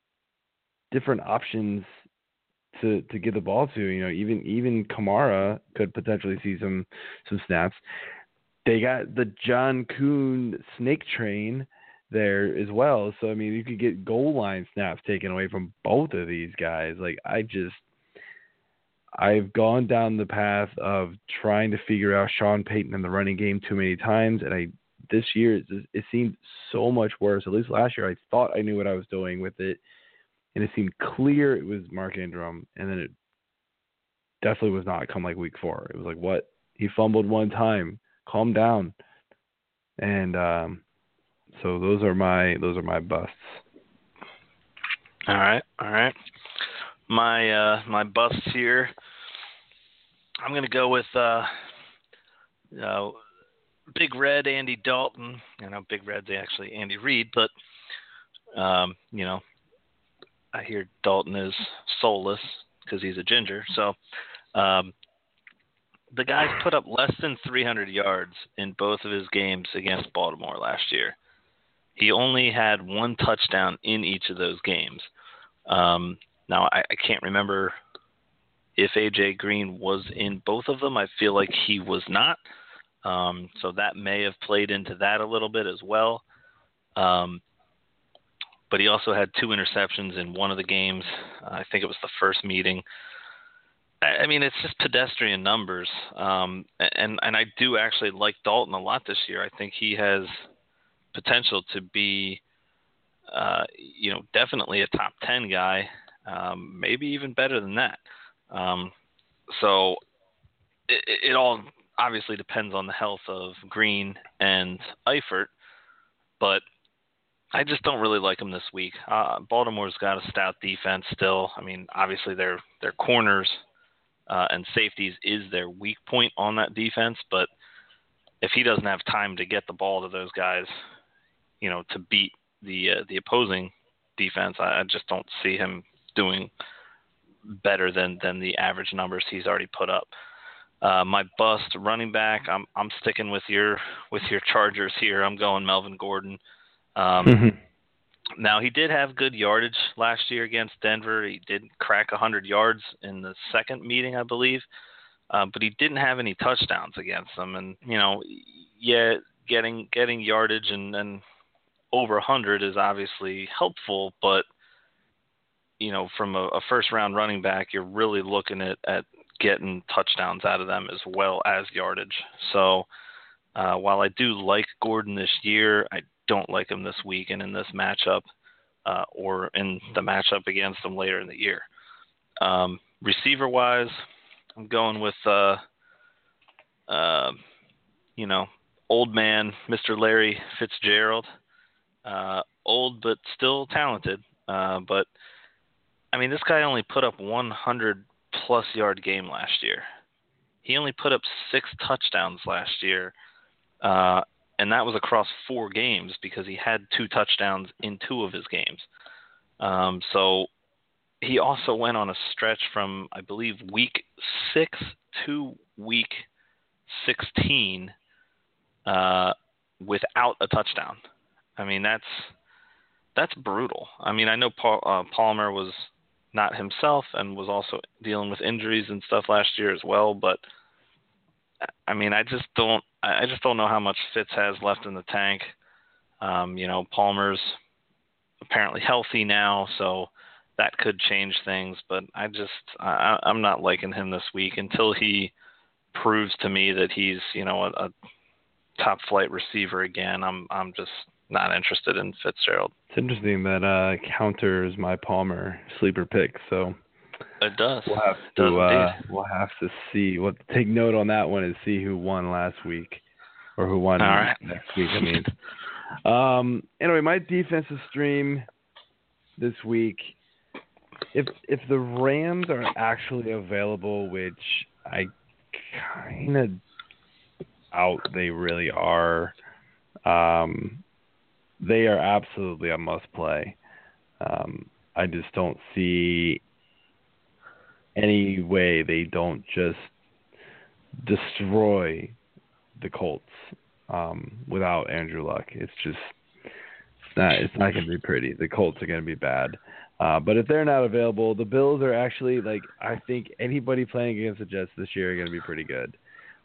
different options to to give the ball to. You know, even even Kamara could potentially see some some snaps. They got the John Kuhn snake train there as well. So I mean, you could get goal line snaps taken away from both of these guys. Like I just I've gone down the path of trying to figure out Sean Payton in the running game too many times, and I this year it, seemed so much worse. At least last year, I thought I knew what I was doing with it, and it seemed clear it was Mark Ingram, and then it definitely was not. Come like week four, it was like what he fumbled one time. Calm down, and um, so those are my those are my busts. All right, all right my uh, my busts here. I'm gonna go with uh, uh, Big Red Andy Dalton. I know Big Red's actually Andy Reid, but um, you know, I hear Dalton is soulless because he's a ginger. So um, the guy's put up less than 300 yards in both of his games against Baltimore last year. He only had one touchdown in each of those games. Um, now I, I can't remember if AJ Green was in both of them. I feel like he was not. Um, so that may have played into that a little bit as well. Um, but he also had two interceptions in one of the games. I think it was the first meeting. I, I mean, it's just pedestrian numbers. Um, and and I do actually like Dalton a lot this year. I think he has potential to be, uh, you know, definitely a top ten guy um, maybe even better than that. Um, so it, it, all obviously depends on the health of Green and Eifert, but I just don't really like them this week. Uh, Baltimore's got a stout defense still. I mean, obviously their their corners uh, and safeties is their weak point on that defense, but if he doesn't have time to get the ball to those guys, you know, to beat the uh, the opposing defense, I, I just don't see him doing better than than the average numbers he's already put up. Uh, my bust running back, I'm I'm sticking with your with your Chargers here. I'm going Melvin Gordon. Um, mm-hmm. Now he did have good yardage last year against Denver. He did crack 100 yards in the second meeting, I believe, uh, but he didn't have any touchdowns against them. And you know, yeah, getting getting yardage and, and over 100 is obviously helpful, but you know, from a, a first round running back, you're really looking at, at getting touchdowns out of them as well as yardage. So uh, while I do like Gordon this year, I don't like him this week and in this matchup uh, or in the matchup against them later in the year. Um, receiver wise, I'm going with, uh, uh, you know, old man, Mr. Larry Fitzgerald. Uh, old but still talented, uh, but I mean, this guy only put up 100 plus yard game last year. He only put up six touchdowns last year, uh, and that was across four games because he had two touchdowns in two of his games. Um, so he also went on a stretch from I believe week six to week 16 uh, without a touchdown. I mean that's that's brutal. I mean I know Paul, uh, Palmer was not himself and was also dealing with injuries and stuff last year as well. But I mean, I just don't, I just don't know how much Fitz has left in the tank. Um, you know, Palmer's apparently healthy now, so that could change things. But I just, I, I'm not liking him this week until he proves to me that he's, you know, a, a top flight receiver again. I'm, I'm just not interested in Fitzgerald. It's interesting that uh, counters my Palmer sleeper pick. So It does. We'll have It does to uh, we'll have to see. We'll take note on that one and see who won last week, or who won right. next week. I mean, um. Anyway, my defensive stream this week. If if the Rams are actually available, which I kind of out they really are, um, they are absolutely a must play. Um, I just don't see any way they don't just destroy the Colts um, without Andrew Luck. It's just not it's not going to be pretty. The Colts are going to be bad. Uh, but if they're not available, the Bills are actually like I think anybody playing against the Jets this year are going to be pretty good.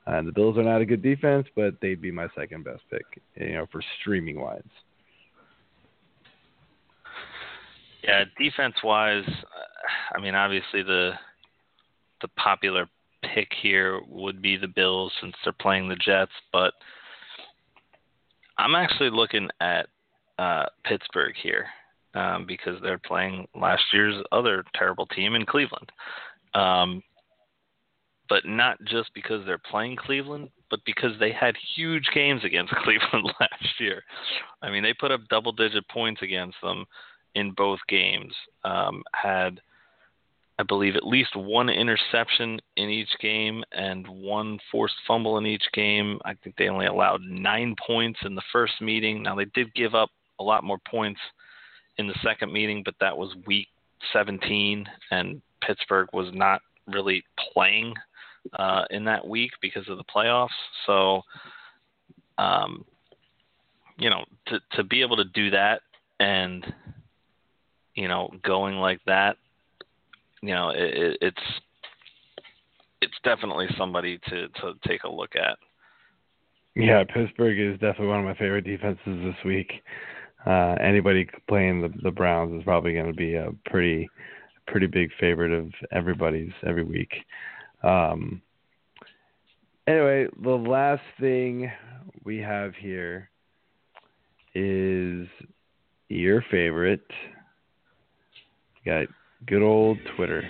And the Bills are not a good defense, but they'd be my second best pick, you know, for streaming wise. Yeah, defense wise, I mean, obviously the the popular pick here would be the Bills since they're playing the Jets, but I'm actually looking at uh, Pittsburgh here um, because they're playing last year's other terrible team in Cleveland. Um, but not just because they're playing Cleveland, but because they had huge games against Cleveland last year. I mean, they put up double digit points against them in both games. Um, had, I believe, at least one interception in each game and one forced fumble in each game. I think they only allowed nine points in the first meeting. Now, they did give up a lot more points in the second meeting, but that was week 17, and Pittsburgh was not really playing uh, in that week because of the playoffs. So, um, you know, to to be able to do that and you know going like that, you know, it, it, it's it's definitely somebody to to take a look at. Yeah, Pittsburgh is definitely one of my favorite defenses this week. Uh, anybody playing the the Browns is probably going to be a pretty pretty big favorite of everybody's every week. Um, anyway, the last thing we have here is your favorite. Got good old Twitter.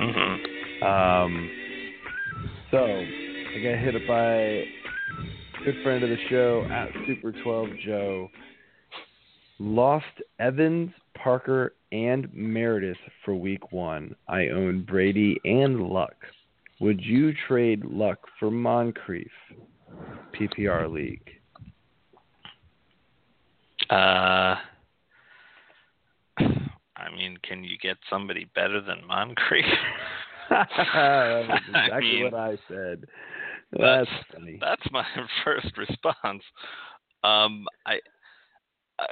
Mm-hmm. Um, so I got hit up by a good friend of the show at Super Twelve Joe. Lost Evans, Parker, and Meredith for Week One. I own Brady and Luck. Would you trade Luck for Moncrief? PPR league. Uh, I mean, can you get somebody better than Moncrief? That's exactly I mean, what I said. that's- That's funny. That's my first response. Um, I, I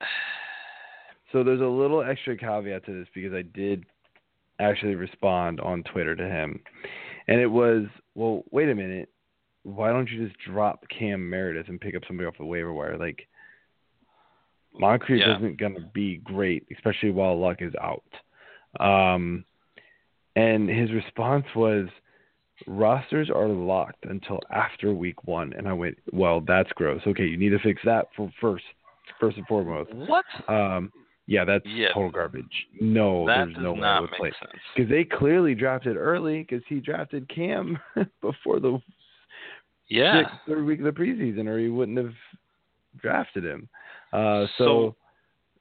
So there's a little extra caveat to this because I did actually respond on Twitter to him. And it was, well, wait a minute. Why don't you just drop Cam Meredith and pick up somebody off the waiver wire? Like, Moncrief Yeah. isn't going to be great, especially while Luck is out. Um, and his response was, rosters are locked until after week one. And I went, well, that's gross. Okay, you need to fix that for first, first and foremost. what? Um, yeah, that's total garbage. No, that there's no way I not would play because they clearly drafted early because he drafted Cam before the Yeah. sixth, third week of the preseason, or he wouldn't have drafted him. Uh, so, So-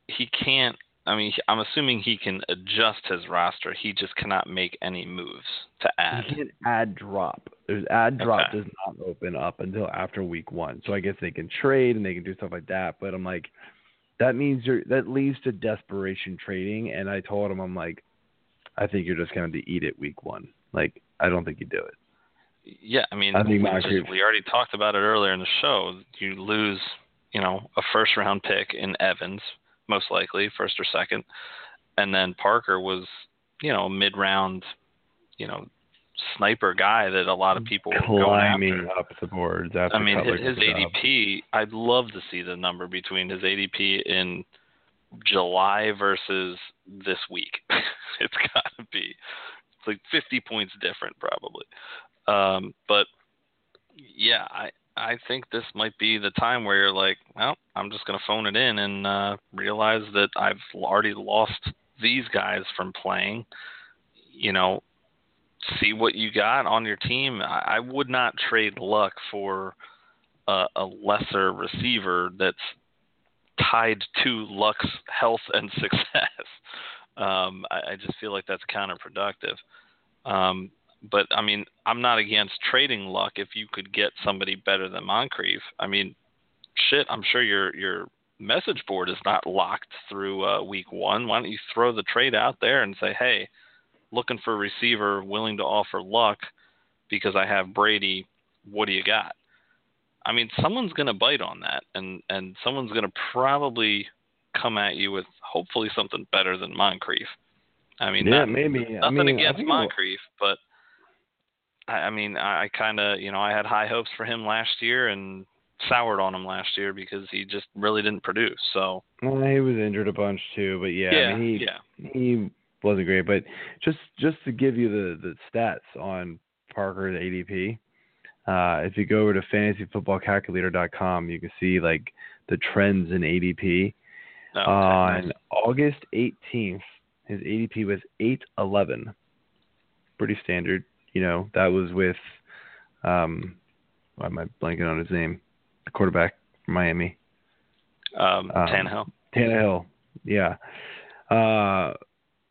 He can't. I mean, I'm assuming he can adjust his roster. He just cannot make any moves to add. he can't add drop. There's add drop Okay. does not open up until after week one. So I guess they can trade and they can do stuff like that. But I'm like, that means you're that leads to desperation trading. And I told him, I'm like, I think you're just going to eat it week one. Like, I don't think you do it. Yeah, I mean, I think we, just, we already talked about it earlier in the show. You lose, you know, a first round pick in Evans, most likely first or second, and then Parker was, you know, a mid round, you know, sniper guy that a lot of people were going Climbing up the boards I mean, Cutler his, his. ADP. I'd love to see the number between his ADP in July versus this week. it's got to be. It's like 50 points different, probably. Um, but yeah, I I think this might be the time where you're like, well, I'm just gonna phone it in and uh, realize that I've already lost these guys from playing. You know, see what you got on your team. I, I would not trade Luck for a, a lesser receiver that's tied to Luck's health and success. Um, I, I just feel like that's counterproductive. Um, but I mean, I'm not against trading Luck if you could get somebody better than Moncrief. I mean, shit, I'm sure your your message board is not locked through uh, week one. Why don't you throw the trade out there and say, hey, looking for a receiver willing to offer Luck because I have Brady. What do you got? I mean, someone's going to bite on that, and and someone's going to probably come at you with hopefully something better than Moncrief. I mean, yeah, not, maybe. nothing I mean, against Moncrief, but I, I mean, I, I kind of, you know, I had high hopes for him last year and soured on him last year because he just really didn't produce. So Well, he was injured a bunch too, but yeah, yeah, I mean, he yeah, he wasn't great. But just just to give you the the stats on Parker's ADP, uh, if you go over to fantasyfootballcalculator.com, you can see like the trends in ADP. Oh, okay, on. August 18th, his ADP was 811. Pretty standard, you know. That was with um, why am I blanking on his name? The quarterback from Miami. um, um, Tannehill. Tannehill, yeah. Uh,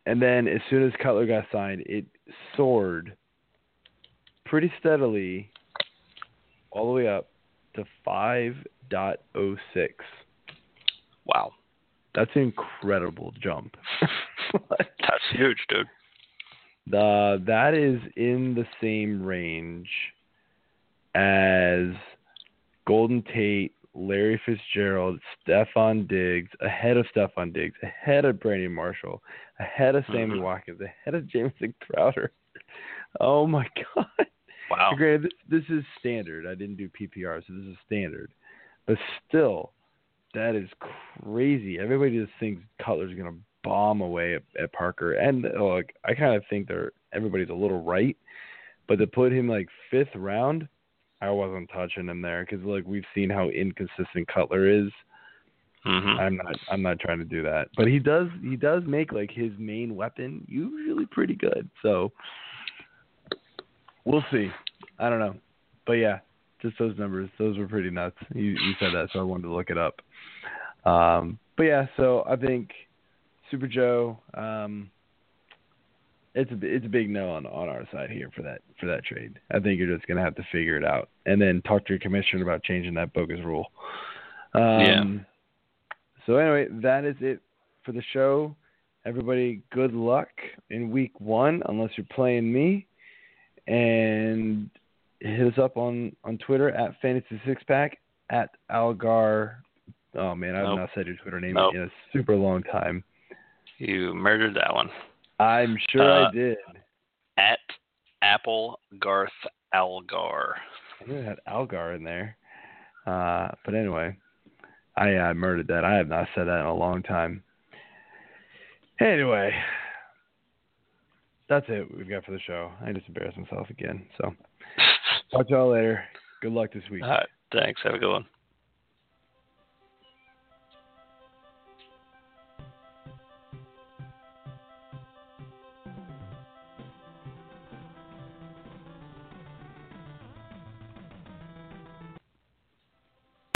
and then as soon as Cutler got signed, it soared pretty steadily all the way up to 5.06. Wow, That's an incredible jump. that's huge, dude. The that is in the same range as Golden Tate, Larry Fitzgerald, Stefon Diggs, ahead of Stefon Diggs, ahead of Brandon Marshall, ahead of Sammy Mhm. Watkins, ahead of Jamison Crowder. Oh my God! Wow. Granted, this, this is standard. I didn't do PPR, so this is standard. But still, that is crazy. Everybody just thinks Cutler's going to bomb away at, at Parker, and uh, look, I kind of think they're everybody's a little right. But to put him like fifth round, I wasn't touching him there because like we've seen how inconsistent Cutler is. hmm I'm not I'm not trying to do that. But he does he does make like his main weapon usually pretty good. So we'll see. I don't know. But yeah, just those numbers, those were pretty nuts. You you said that, so I wanted to look it up. Um but yeah, so I think Super Joe, um it's a it's a big no on on our side here for that for that trade. I think you're just gonna have to figure it out and then talk to your commissioner about changing that bogus rule. Um, Yeah. So anyway, that is it for the show. Everybody, good luck in week one, unless you're playing me. And hit us up on on Twitter at Fantasy Six Pack at Algar. Oh man, I've Nope. not said your Twitter name Nope. in a super long time. You murdered that one. I'm sure Uh, I did. At Apple Garth Algar. I knew it had Algar in there. Uh, but anyway, I uh, murdered that. I have not said that in a long time. Anyway, that's it we've got for the show. I just embarrassed myself again. So, talk to y'all later. Good luck this week. All right. Thanks. Have a good one.